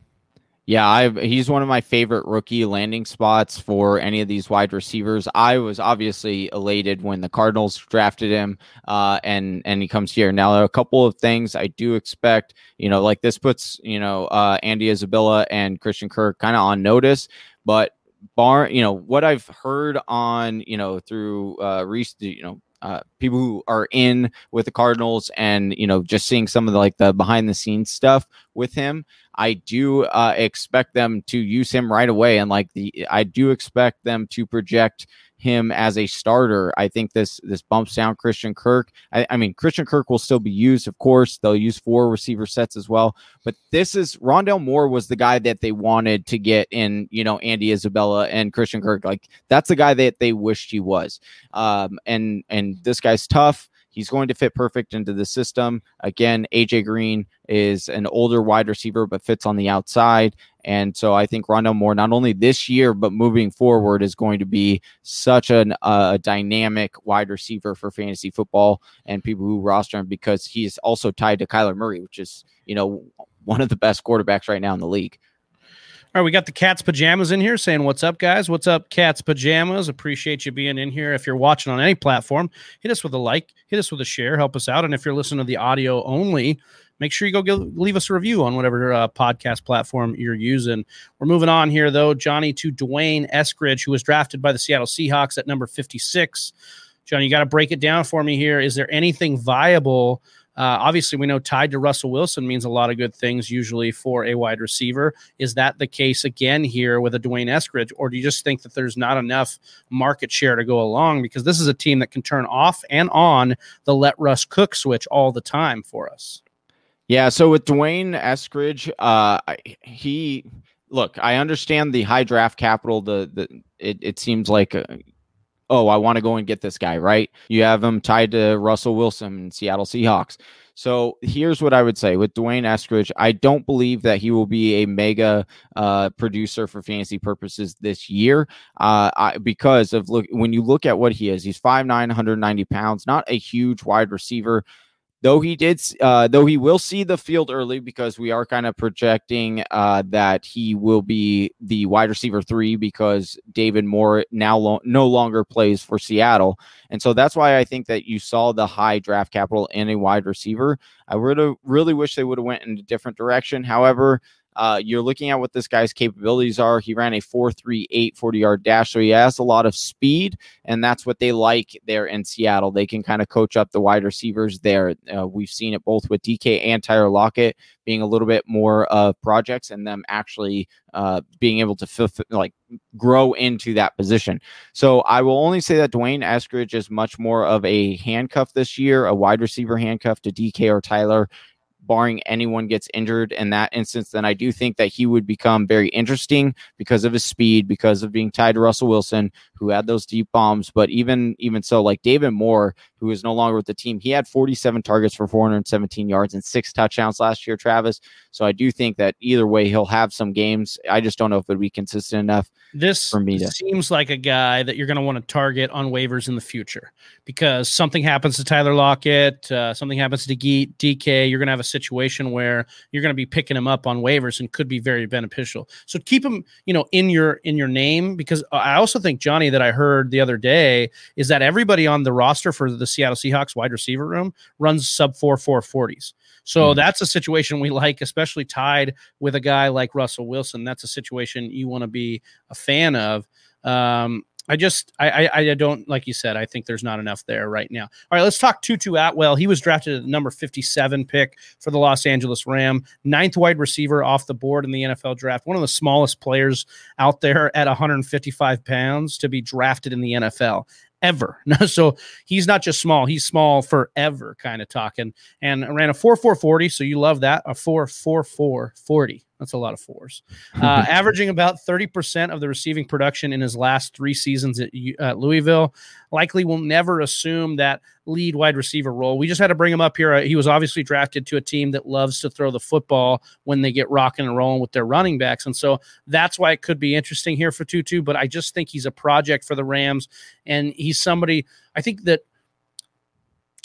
Yeah, I he's one of my favorite rookie landing spots for any of these wide receivers. I was obviously elated when the Cardinals drafted him, uh, and and he comes here. Now, a couple of things I do expect. You know, like this puts you know uh, Andy Isabella and Christian Kirk kind of on notice, but bar you know what I've heard on you know through uh, recent you know uh, people who are in with the Cardinals and you know just seeing some of the like the behind the scenes stuff with him. I do uh, expect them to use him right away, and like the I do expect them to project him as a starter. I think this this bumps down Christian Kirk. I, I mean Christian Kirk will still be used, of course. They'll use four receiver sets as well, but this is Rondale Moore was the guy that they wanted to get in. You know Andy Isabella and Christian Kirk. Like that's the guy that they wished he was. Um, and and this guy's tough. He's going to fit perfect into the system. Again, AJ Green is an older wide receiver, but fits on the outside. And so I think Rondale Moore, not only this year, but moving forward, is going to be such an, uh, a dynamic wide receiver for fantasy football and people who roster him because he's also tied to Kyler Murray, which is, you know, one of the best quarterbacks right now in the league. All right, we got the Cats Pajamas in here saying, What's up, guys? What's up, Cats Pajamas? Appreciate you being in here. If you're watching on any platform, hit us with a like, hit us with a share, help us out. And if you're listening to the audio only, make sure you go give, leave us a review on whatever uh, podcast platform you're using. We're moving on here, though, Johnny, to D'Wayne Eskridge, who was drafted by the Seattle Seahawks at number 56. Johnny, you got to break it down for me here. Is there anything viable? Uh, obviously, we know tied to Russell Wilson means a lot of good things usually for a wide receiver. Is that the case again here with a D'Wayne Eskridge, or do you just think that there's not enough market share to go along? Because this is a team that can turn off and on the let Russ cook switch all the time for us. Yeah. So with D'Wayne Eskridge, uh, he look. I understand the high draft capital. The the it, it seems like. Uh, Oh, I want to go and get this guy, right? You have him tied to Russell Wilson and Seattle Seahawks. So here's what I would say with D'Wayne Eskridge. I don't believe that he will be a mega uh, producer for fantasy purposes this year uh, I, because of look when you look at what he is. He's 5'9", 190 pounds, not a huge wide receiver though he did uh, though he will see the field early because we are kind of projecting uh, that he will be the wide receiver three because david moore now lo- no longer plays for seattle. And so that's why i think that you saw the high draft capital in a wide receiver. I would have really wish they would have went in a different direction. However uh, you're looking at what this guy's capabilities are. He ran a 4.38 40 yard dash, so he has a lot of speed, and that's what they like there in Seattle. They can kind of coach up the wide receivers there. Uh, we've seen it both with DK and Tyler Lockett being a little bit more of projects and them actually uh, being able to like grow into that position. So I will only say that D'Wayne Eskridge is much more of a handcuff this year, a wide receiver handcuff to DK or Tyler barring anyone gets injured in that instance, then I do think that he would become very interesting because of his speed, because of being tied to Russell Wilson, who had those deep bombs. But even even so, like David Moore, who is no longer with the team, he had 47 targets for 417 yards and six touchdowns last year, Travis. So I do think that either way he'll have some games. I just don't know if it'd be consistent enough. This for me to- seems like a guy that you're going to want to target on waivers in the future because something happens to Tyler Lockett, uh, something happens to DK. You're going to have a situation where you're going to be picking him up on waivers and could be very beneficial. So keep him, you know, in your in your name because I also think Johnny that I heard the other day is that everybody on the roster for the Seattle Seahawks wide receiver room runs sub four four forties. So mm-hmm. that's a situation we like, especially tied with a guy like Russell Wilson. That's a situation you want to be a fan of. Um, I just I, I, I don't like you said. I think there's not enough there right now. All right, let's talk Tutu Atwell. He was drafted at number 57 pick for the Los Angeles Ram, ninth wide receiver off the board in the NFL draft. One of the smallest players out there at 155 pounds to be drafted in the NFL ever. so he's not just small, he's small forever kind of talking. And ran a 4 4 40. So you love that. A 4 4 4 40. That's a lot of fours. Uh, averaging about 30% of the receiving production in his last three seasons at, at, Louisville. Likely will never assume that lead wide receiver role. We just had to bring him up here. Uh, he was obviously drafted to a team that loves to throw the football when they get rocking and rolling with their running backs. And so that's why it could be interesting here for Tutu. But I just think he's a project for the Rams. And he's somebody, I think that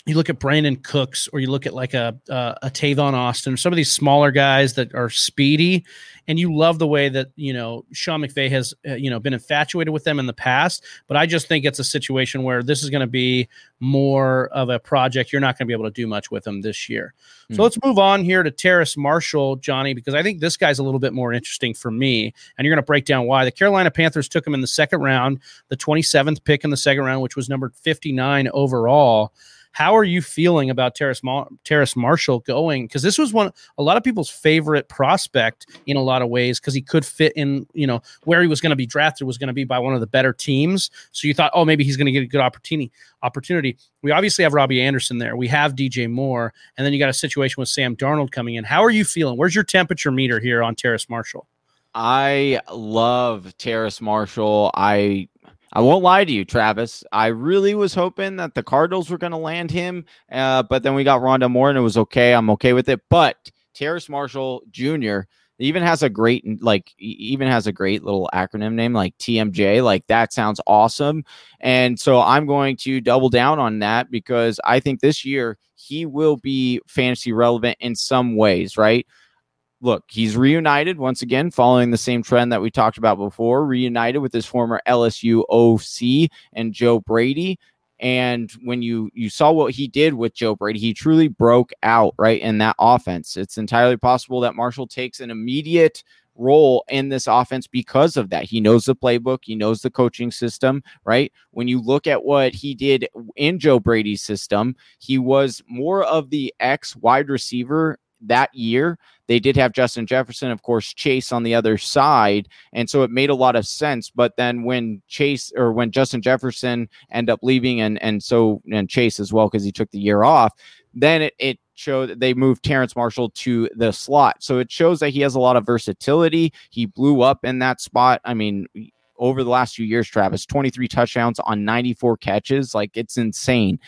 you look at Brandin Cooks or you look at like a, a, a Tavon Austin, or some of these smaller guys that are speedy, and you love the way that you know Sean McVay has uh, you know been infatuated with them in the past. But I just think it's a situation where this is going to be more of a project. You're not going to be able to do much with them this year. Mm-hmm. So hmm. let's move on here to Terrace Marshall, Johnny, because I think this guy's a little bit more interesting for me, and you're going to break down why. The Carolina Panthers took him in the second round, the 27th pick in the second round, which was number 59 overall. How are you feeling about Terrace, Terrace Marshall going? Because this was one a lot of people's favorite prospect in a lot of ways because he could fit in, you know, where he was going to be drafted was going to be by one of the better teams. So you thought, oh, maybe he's going to get a good opportunity. Opportunity. We obviously have Robby Anderson there. We have DJ Moore, and then you got a situation with Sam Darnold coming in. How are you feeling? Where's your temperature meter here on Terrace Marshall? I love Terrace Marshall. I I won't lie to you, Travis. I really was hoping that the Cardinals were going to land him, uh, but then we got Rondale Moore, and it was okay. I'm okay with it. But Terrace Marshall Jr. even has a great like even has a great little acronym name like TMJ. Like that sounds awesome, and so I'm going to double down on that because I think this year he will be fantasy relevant in some ways. Right look, he's reunited once again, following the same trend that we talked about before, reunited with his former LSU OC and Joe Brady. And when you you saw what he did with Joe Brady, he truly broke out right in that offense. It's entirely possible that Marshall takes an immediate role in this offense because of that. He knows the playbook, he knows the coaching system, right? When you look at what he did in Joe Brady's system, he was more of the X wide receiver that year they did have Justin Jefferson, of course, Chase on the other side. And so it made a lot of sense. But then when Chase or when Justin Jefferson end up leaving and and so and Chase as well, because he took the year off, then it, it showed that they moved Terrace Marshall to the slot. So it shows that he has a lot of versatility. He blew up in that spot. I mean, over the last few years, Travis, 23 touchdowns on 94 catches. Like it's insane.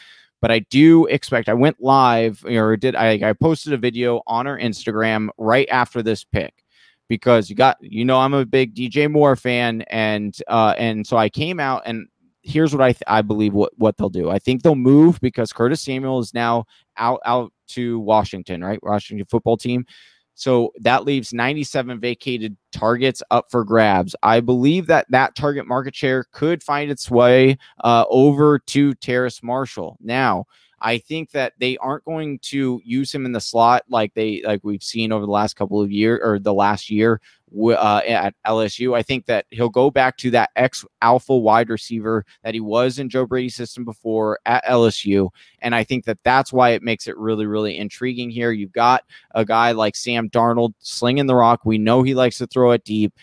But I do expect I went live or did I, I posted a video on our Instagram right after this pick because you got you know I'm a big DJ Moore fan and uh and so I came out and here's what I th- I believe what what they'll do. I think they'll move because Curtis Samuel is now out out to Washington, right? Washington football team. So that leaves 97 vacated targets up for grabs. I believe that that target market share could find its way uh, over to Terrace Marshall. Now, I think that they aren't going to use him in the slot like they like we've seen over the last couple of years or the last year uh, at LSU. I think that he'll go back to that ex alpha wide receiver that he was in Joe Brady's system before at LSU. And I think that that's why it makes it really, really intriguing here. You've got a guy like Sam Darnold slinging the rock. We know he likes to throw it deep.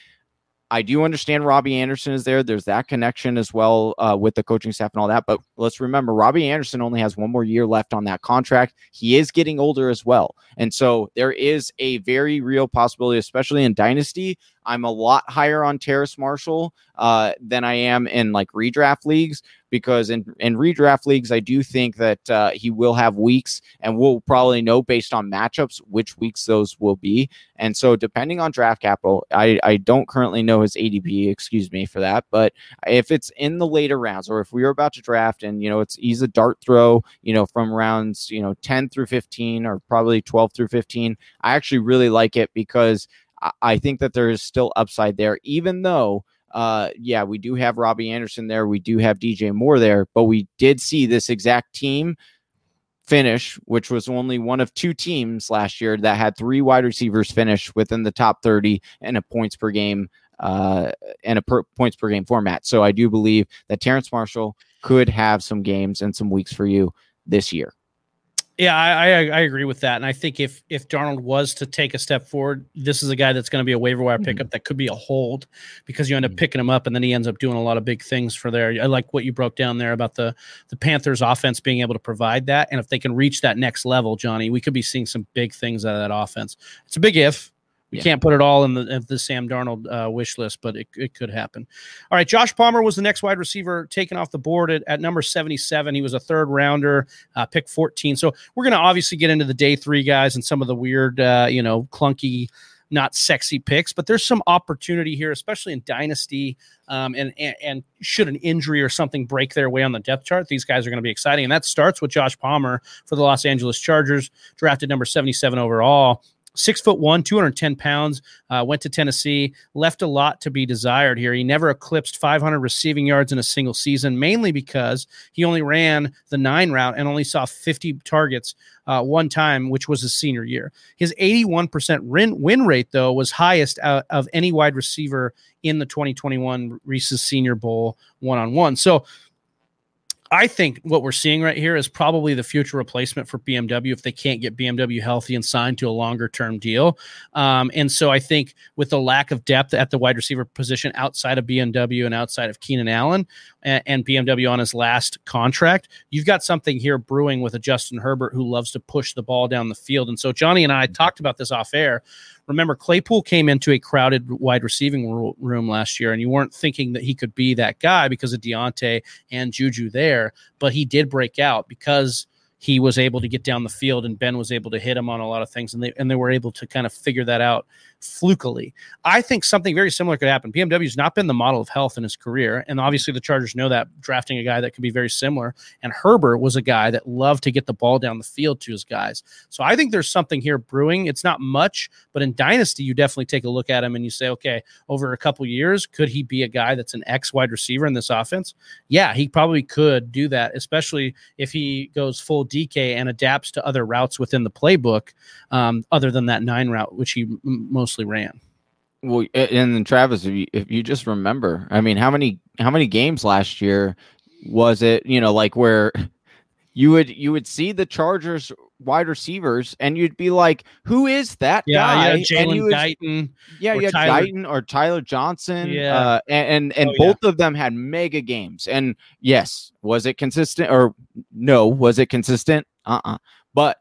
I do understand Robby Anderson is there. There's that connection as well uh, with the coaching staff and all that. But let's remember, Robby Anderson only has one more year left on that contract. He is getting older as well. And so there is a very real possibility, especially in Dynasty, I'm a lot higher on Terrace Marshall uh, than I am in like redraft leagues because in, in redraft leagues, I do think that uh, he will have weeks and we'll probably know based on matchups which weeks those will be. And so, depending on draft capital, I, I don't currently know his ADP, excuse me for that. But if it's in the later rounds or if we are about to draft and, you know, it's he's a dart throw, you know, from rounds, you know, 10 through 15 or probably 12 through 15, I actually really like it because I think that there is still upside there, even though, uh, yeah, we do have Robby Anderson there, we do have DJ Moore there, but we did see this exact team finish, which was only one of two teams last year that had three wide receivers finish within the top 30 and a points per game uh, and a per, points per game format. So I do believe that Terrace Marshall could have some games and some weeks for you this year. Yeah, I, I, I agree with that, and I think if if Darnold was to take a step forward, this is a guy that's going to be a waiver wire mm-hmm. pickup that could be a hold because you end up mm-hmm. picking him up and then he ends up doing a lot of big things for there. I like what you broke down there about the the Panthers offense being able to provide that, and if they can reach that next level, Johnny, we could be seeing some big things out of that offense. It's a big if, we yeah. can't put it all in the, in the Sam Darnold uh, wish list, but it, it could happen. All right, Josh Palmer was the next wide receiver taken off the board at, at number 77. He was a third rounder, uh, pick 14. So we're going to obviously get into the day three guys and some of the weird, uh, you know, clunky, not sexy picks, but there's some opportunity here, especially in dynasty. Um, and, and, and should an injury or something break their way on the depth chart, these guys are going to be exciting. And that starts with Josh Palmer for the Los Angeles Chargers, drafted number 77 overall six foot one, 210 pounds, uh, went to Tennessee, left a lot to be desired here. He never eclipsed 500 receiving yards in a single season, mainly because he only ran the nine route and only saw 50 targets uh, one time, which was his senior year. His 81% win, rate, though, was highest out of any wide receiver in the 2021 Reese's Senior Bowl one on one. So, I think what we're seeing right here is probably the future replacement for BMW if they can't get BMW healthy and signed to a longer term deal. Um, and so I think with the lack of depth at the wide receiver position outside of BMW and outside of Keenan Allen and, and BMW on his last contract, you've got something here brewing with a Justin Herbert who loves to push the ball down the field. And so Johnny and I talked about this off air Remember, Claypool came into a crowded wide receiving room last year, and you weren't thinking that he could be that guy because of Diontae and Juju there, but he did break out because he was able to get down the field and Ben was able to hit him on a lot of things and they and they were able to kind of figure that out flukily. I think something very similar could happen. BMW's not been the model of health in his career and obviously the Chargers know that drafting a guy that could be very similar and Herbert was a guy that loved to get the ball down the field to his guys. So I think there's something here brewing. It's not much, but in dynasty you definitely take a look at him and you say, "Okay, over a couple years, could he be a guy that's an X wide receiver in this offense?" Yeah, he probably could do that, especially if he goes full DK and adapts to other routes within the playbook, um, other than that nine route, which he m- mostly ran. Well, and then Travis, if you, if you just remember, I mean, how many how many games last year was it? You know, like where you would you would see the Chargers wide receivers, and you'd be like, "Who is that yeah, guy?" Yeah, Jalen Guyton. Yeah, you had Tyler, Guyton or Tyler Johnson. Yeah, uh, and and, and oh, both yeah. of them had mega games. And yes, was it consistent or no? Was it consistent? Uh uh-uh. uh But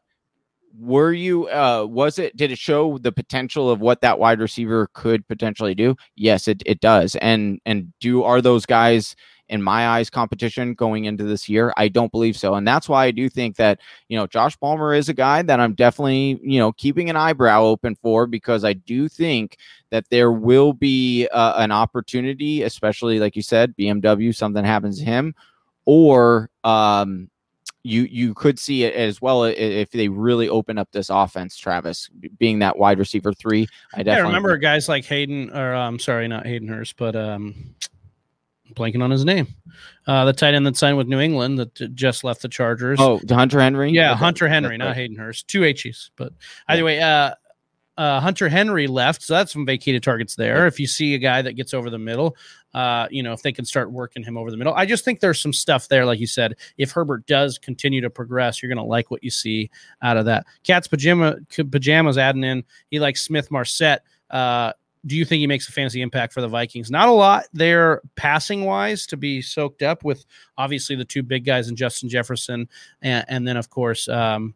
were you uh was it did it show the potential of what that wide receiver could potentially do yes it, it does and and do are those guys in my eyes, competition going into this year. I don't believe so. And that's why I do think that, you know, Josh Palmer is a guy that I'm definitely, you know, keeping an eyebrow open for because I do think that there will be uh, an opportunity, especially like you said, BMW, something happens to him, or, um, you you could see it as well if they really open up this offense. Travis being that wide receiver three, I definitely yeah, remember guys like Hayden, or I'm um, sorry, not Hayden Hurst, but um, blanking on his name. Uh, the tight end that signed with New England that just left the Chargers. Oh, Hunter Henry. Yeah, Hunter Henry, not Hayden Hurst. Two H's, but either way, uh, uh, Hunter Henry left, so that's some vacated targets there. If you see a guy that gets over the middle, uh, you know, if they can start working him over the middle, I just think there's some stuff there, like you said. If Herbert does continue to progress, you're going to like what you see out of that. Cat's pajama pajamas adding in. He likes Smith Marsette. Uh, do you think he makes a fantasy impact for the Vikings? Not a lot there passing wise to be soaked up with obviously the two big guys in Justin Jefferson and, and then of course um,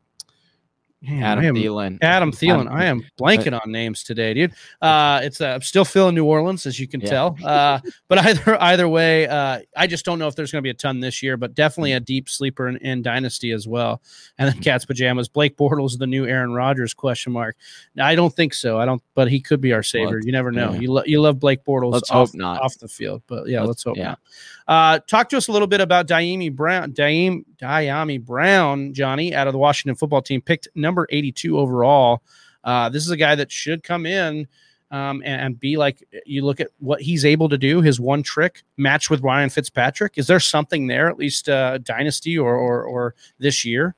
Man, Adam am, Thielen. Adam Thielen. I am blanking on names today, dude. Uh, it's uh, I'm still feeling New Orleans, as you can yeah. tell. Uh, but either either way, uh, I just don't know if there's going to be a ton this year, but definitely a deep sleeper in, in Dynasty as well. And then Cat's pajamas. Blake Bortles, the new Aaron Rodgers? Question mark. I don't think so. I don't, but he could be our savior. you never know. Yeah. You lo- you love Blake Bortles. Let's off, hope not off the field, but yeah, let's, let's hope yeah. not. Uh, talk to us a little bit about Dyami Brown. Dyami, Dyami Brown, Johnny, out of the Washington football team, picked number 82 overall. Uh, this is a guy that should come in um, and, and, be like you look at what he's able to do, his one trick match with Ryan Fitzpatrick. Is there something there, at least uh, dynasty or, or, or this year?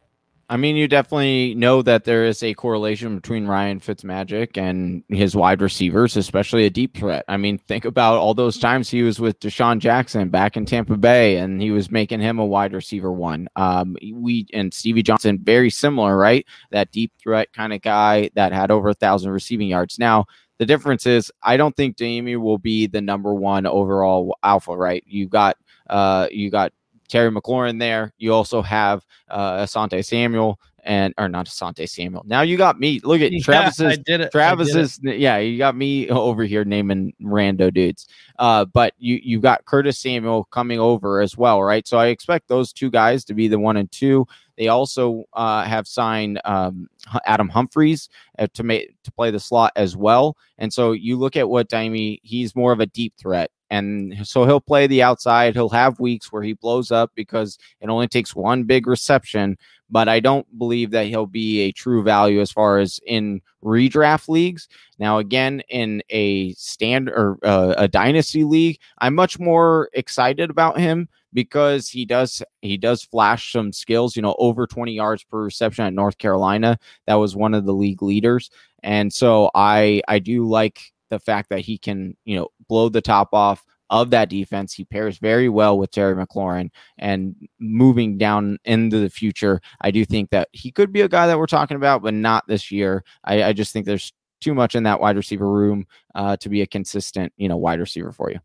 I mean, you definitely know that there is a correlation between Ryan Fitzmagic and his wide receivers, especially a deep threat. I mean, think about all those times he was with DeSean Jackson back in Tampa Bay, and he was making him a wide receiver one. Um, we and Stevie Johnson, very similar, right? That deep threat kind of guy that had over a thousand receiving yards. Now, the difference is, I don't think Dyami will be the number one overall alpha. Right? You got, uh, you got Terry McLaurin there. You also have uh, Asante Samuel and or not Asante Samuel. Now you got me. Look at yeah, Travis's. Travis's. Yeah, you got me over here naming rando dudes. Uh, but you you got Curtis Samuel coming over as well, right? So I expect those two guys to be the one and two. They also uh, have signed um, Adam Humphries uh, to make to play the slot as well. And so you look at what Dyami, he's more of a deep threat. And so he'll play the outside. He'll have weeks where he blows up because it only takes one big reception. But I don't believe that he'll be a true value as far as in redraft leagues. Now, again, in a stand or uh, a dynasty league, I'm much more excited about him because he does he does flash some skills. You know, over 20 yards per reception at North Carolina. That was one of the league leaders, and so I I do like the fact that he can, you know, blow the top off of that defense. He pairs very well with Terry McLaurin. And moving down into the future, I do think that he could be a guy that we're talking about, but not this year. I, I just think there's too much in that wide receiver room uh, to be a consistent, you know, wide receiver for you.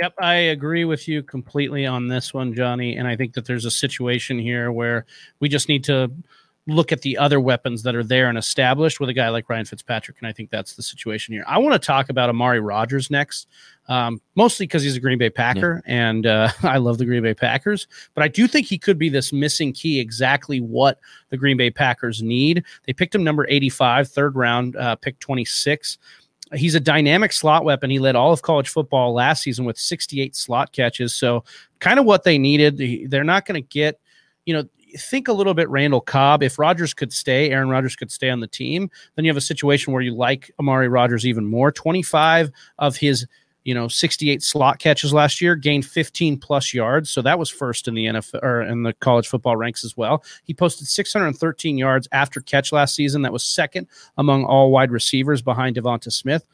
Yep, I agree with you completely on this one, Johnny. And I think that there's a situation here where we just need to look at the other weapons that are there and established with a guy like Ryan Fitzpatrick. And I think that's the situation here. I want to talk about Amari Rodgers next, um, mostly because he's a Green Bay Packer yeah. and uh, I love the Green Bay Packers. But I do think he could be this missing key, exactly what the Green Bay Packers need. They picked him number 85, third round, uh, pick 26. He's a dynamic slot weapon. He led all of college football last season with 68 slot catches. So, kind of what they needed. They're not going to get, you know, think a little bit Randall Cobb. If Rodgers could stay, Aaron Rodgers could stay on the team, then you have a situation where you like Amari Rodgers even more. 25 of his you know 68 slot catches last year gained 15 plus yards so that was first in the NFL or in the college football ranks as well he posted 613 yards after catch last season that was second among all wide receivers behind Devonta Smith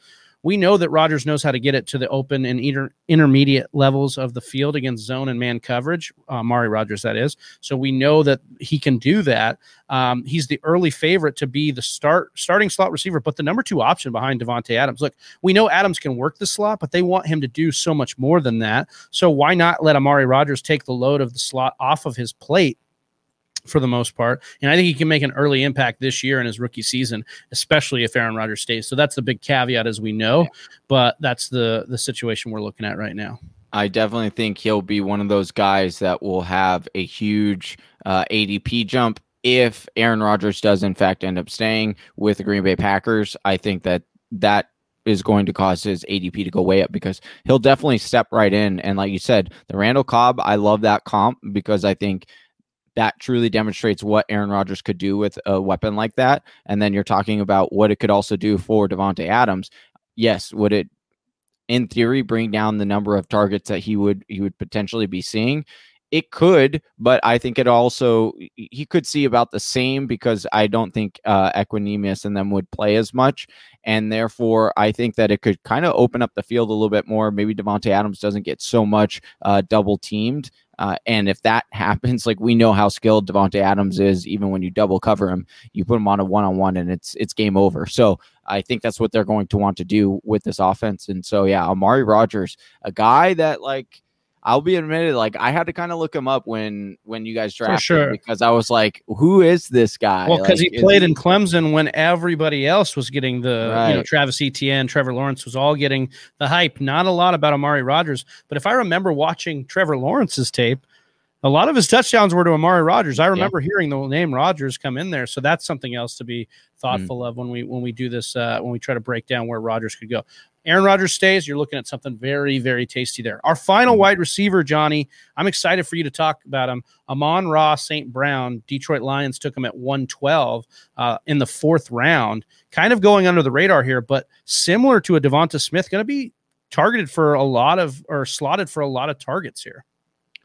we know that Rodgers knows how to get it to the open and inter- intermediate levels of the field against zone and man coverage. Uh, Mari Rodgers, that is. So we know that he can do that. Um, he's the early favorite to be the start starting slot receiver, but the number two option behind Davante Adams. Look, we know Adams can work the slot, but they want him to do so much more than that. So why not let Amari Rodgers take the load of the slot off of his plate? For the most part. And I think he can make an early impact this year in his rookie season, especially if Aaron Rodgers stays. So that's the big caveat, as we know. But that's the the situation we're looking at right now. I definitely think he'll be one of those guys that will have a huge uh, ADP jump if Aaron Rodgers does in fact end up staying with the Green Bay Packers. I think that that is going to cause his ADP to go way up because he'll definitely step right in. And like you said, the Randall Cobb, I love that comp because I think that truly demonstrates what Aaron Rodgers could do with a weapon like that. And then you're talking about what it could also do for Davante Adams. Yes, would it in theory bring down the number of targets that he would he would potentially be seeing? It could, but I think it also he could see about the same because I don't think uh, Equanimeous and them would play as much, and therefore I think that it could kind of open up the field a little bit more. Maybe Davante Adams doesn't get so much uh, double teamed, uh, and if that happens, like we know how skilled Davante Adams is, even when you double cover him, you put him on a one on one, and it's it's game over. So I think that's what they're going to want to do with this offense. And so yeah, Amari Rodgers, a guy that like I'll be admitted, like I had to kind of look him up when when you guys drafted sure. because I was like, who is this guy? Well, because Like, he played in Clemson when everybody else was getting the, you know, Travis Etienne, Trevor Lawrence was all getting the hype. Not a lot about Amari Rodgers, but if I remember watching Trevor Lawrence's tape, a lot of his touchdowns were to Amari Rodgers. I remember hearing the name Rodgers come in there, so that's something else to be thoughtful of when we when we do this uh, when we try to break down where Rodgers could go. Aaron Rodgers stays, you're looking at something very, very tasty there. Our final wide receiver, Johnny, I'm excited for you to talk about him. Amon Ra St. Brown, Detroit Lions took him at 112 uh, in the fourth round, kind of going under the radar here, but similar to a Devonta Smith, going to be targeted for a lot of or slotted for a lot of targets here.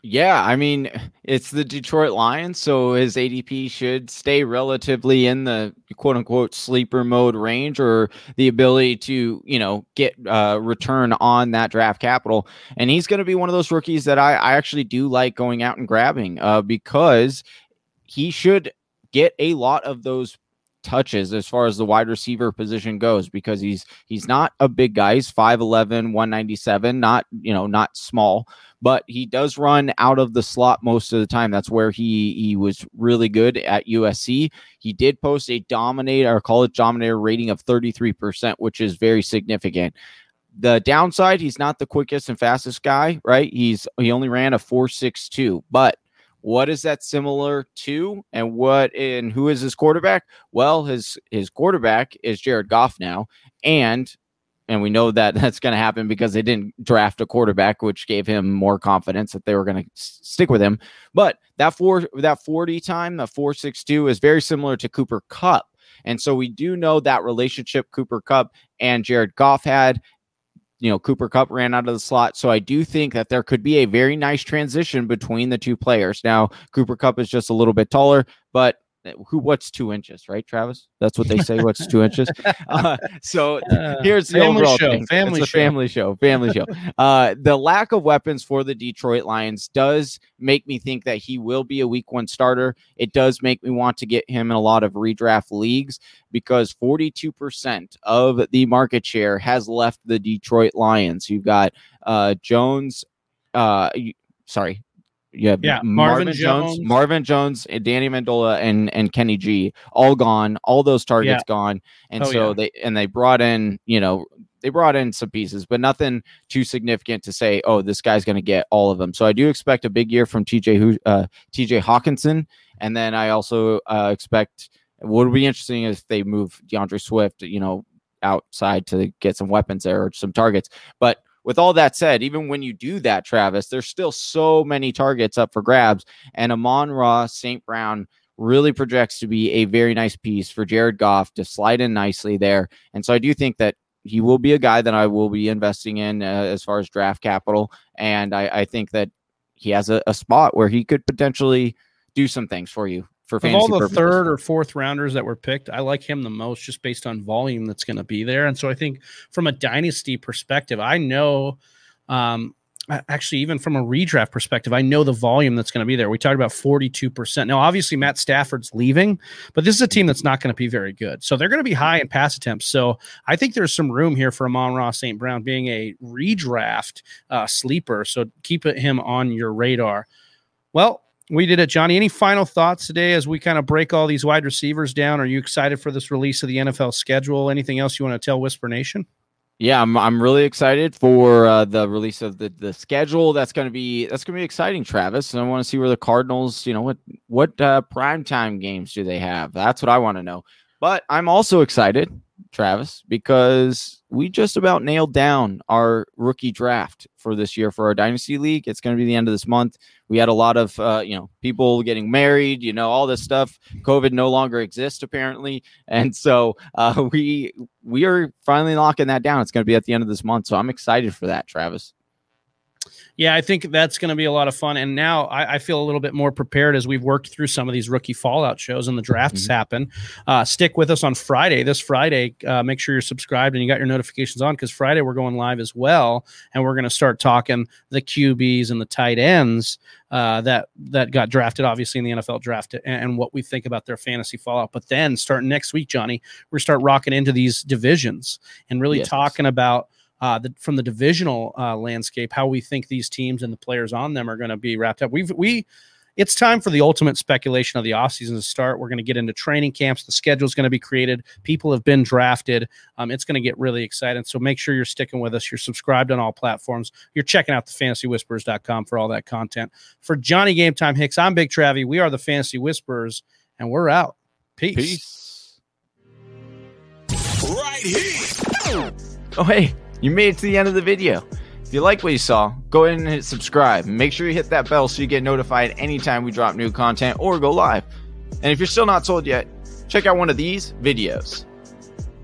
Yeah, I mean, it's the Detroit Lions, so his ADP should stay relatively in the quote unquote sleeper mode range or the ability to, you know, get uh, return on that draft capital. And he's going to be one of those rookies that I, I actually do like going out and grabbing uh, because he should get a lot of those touches as far as the wide receiver position goes because he's he's not a big guy. He's 5'11 197 not you know not small but he does run out of the slot most of the time. That's where he he was really good at USC he did post a dominate or college dominator rating of 33% which is very significant. The downside he's not the quickest and fastest guy right? He's he only ran a 462 but what is that similar to and what and who is his quarterback? Well his his quarterback is jared goff now and and we know that that's going to happen because they didn't draft a quarterback which gave him more confidence that they were going to stick with him. But that four that 40 time the 462 is very similar to Cooper Kupp and so we do know that relationship Cooper Kupp and jared goff had you know, Cooper Kupp ran out of the slot. So I do think that there could be a very nice transition between the two players. Now, Cooper Kupp is just a little bit taller, but who what's two inches, right, Travis? That's what they say. What's two inches? Uh, so Uh, here's the family overall show, thing. family it's show. family show, family show. Uh, the lack of weapons for the Detroit Lions does make me think that he will be a week one starter. It does make me want to get him in a lot of redraft leagues because 42% of the market share has left the Detroit Lions. You've got uh, Jones, uh, sorry. Have Yeah, Marvin, Marvin Jones, Jones. Marvin Jones, and Danny Amendola, and and Kenny G, all gone. All those targets gone, and Oh, so yeah. they and they brought in, you know, they brought in some pieces, but nothing too significant to say, oh, this guy's going to get all of them. So I do expect a big year from TJ uh, TJ Hockenson, and then I also uh, expect what would be interesting if they move D'Andre Swift, you know, outside to get some weapons there or some targets. But with all that said, even when you do that, Travis, there's still so many targets up for grabs, and Amon Ra St. Brown really projects to be a very nice piece for Jared Goff to slide in nicely there. And so I do think that he will be a guy that I will be investing in uh, as far as draft capital. And I, I think that he has a, a spot where he could potentially do some things for you for Of all the purposes. third or fourth rounders that were picked, I like him the most just based on volume that's going to be there. And so I think from a dynasty perspective, I know, um, actually, even from a redraft perspective, I know the volume that's going to be there. We talked about 42%. Now, obviously, Matt Stafford's leaving, but this is a team that's not going to be very good. So they're going to be high in pass attempts. So I think there's some room here for Amon Ross St. Brown being a redraft uh, sleeper. So keep him on your radar. Well, we did it, Johnny. Any final thoughts today as we kind of break all these wide receivers down? Are you excited for this release of the NFL schedule? Anything else you want to tell Whisper Nation? Yeah, I'm I'm really excited for uh, the release of the the schedule. That's going to be that's going to be exciting, Travis. And I want to see where the Cardinals, you know, what what uh, primetime games do they have? That's what I want to know. But I'm also excited Travis, because we just about nailed down our rookie draft for this year for our dynasty league. It's going to be the end of this month. We had a lot of uh, you know people getting married, you know, all this stuff. COVID no longer exists apparently, and so uh, we we are finally locking that down. It's going to be at the end of this month, so I'm excited for that, Travis yeah, I think that's going to be a lot of fun. And now I, I, feel a little bit more prepared as we've worked through some of these rookie fallout shows and the drafts mm-hmm. happen. Uh, stick with us on Friday. This Friday, uh, make sure you're subscribed and you got your notifications on because Friday we're going live as well, and we're going to start talking the QBs and the tight ends uh, that that got drafted, obviously in the NFL draft, and, and, what we think about their fantasy fallout. But then starting next week, Johnny, we're start rocking into these divisions and really yes. talking about uh, the, from the divisional uh, landscape, how we think these teams and the players on them are going to be wrapped up. We've we it's time for the ultimate speculation of the offseason to start. We're going to get into training camps. The schedule is going to be created. People have been drafted. Um, it's going to get really exciting. So make sure you're sticking with us. You're subscribed on all platforms. You're checking out the fantasywhispers.com for all that content. For Johnny Game Time Hicks, I'm Big Travie. We are the Fantasy Whisperers, and we're out. Peace. Peace. Right here. Oh, hey. You made it to the end of the video. If you like what you saw, go ahead and hit subscribe. Make sure you hit that bell so you get notified anytime we drop new content or go live. And if you're still not sold yet, check out one of these videos.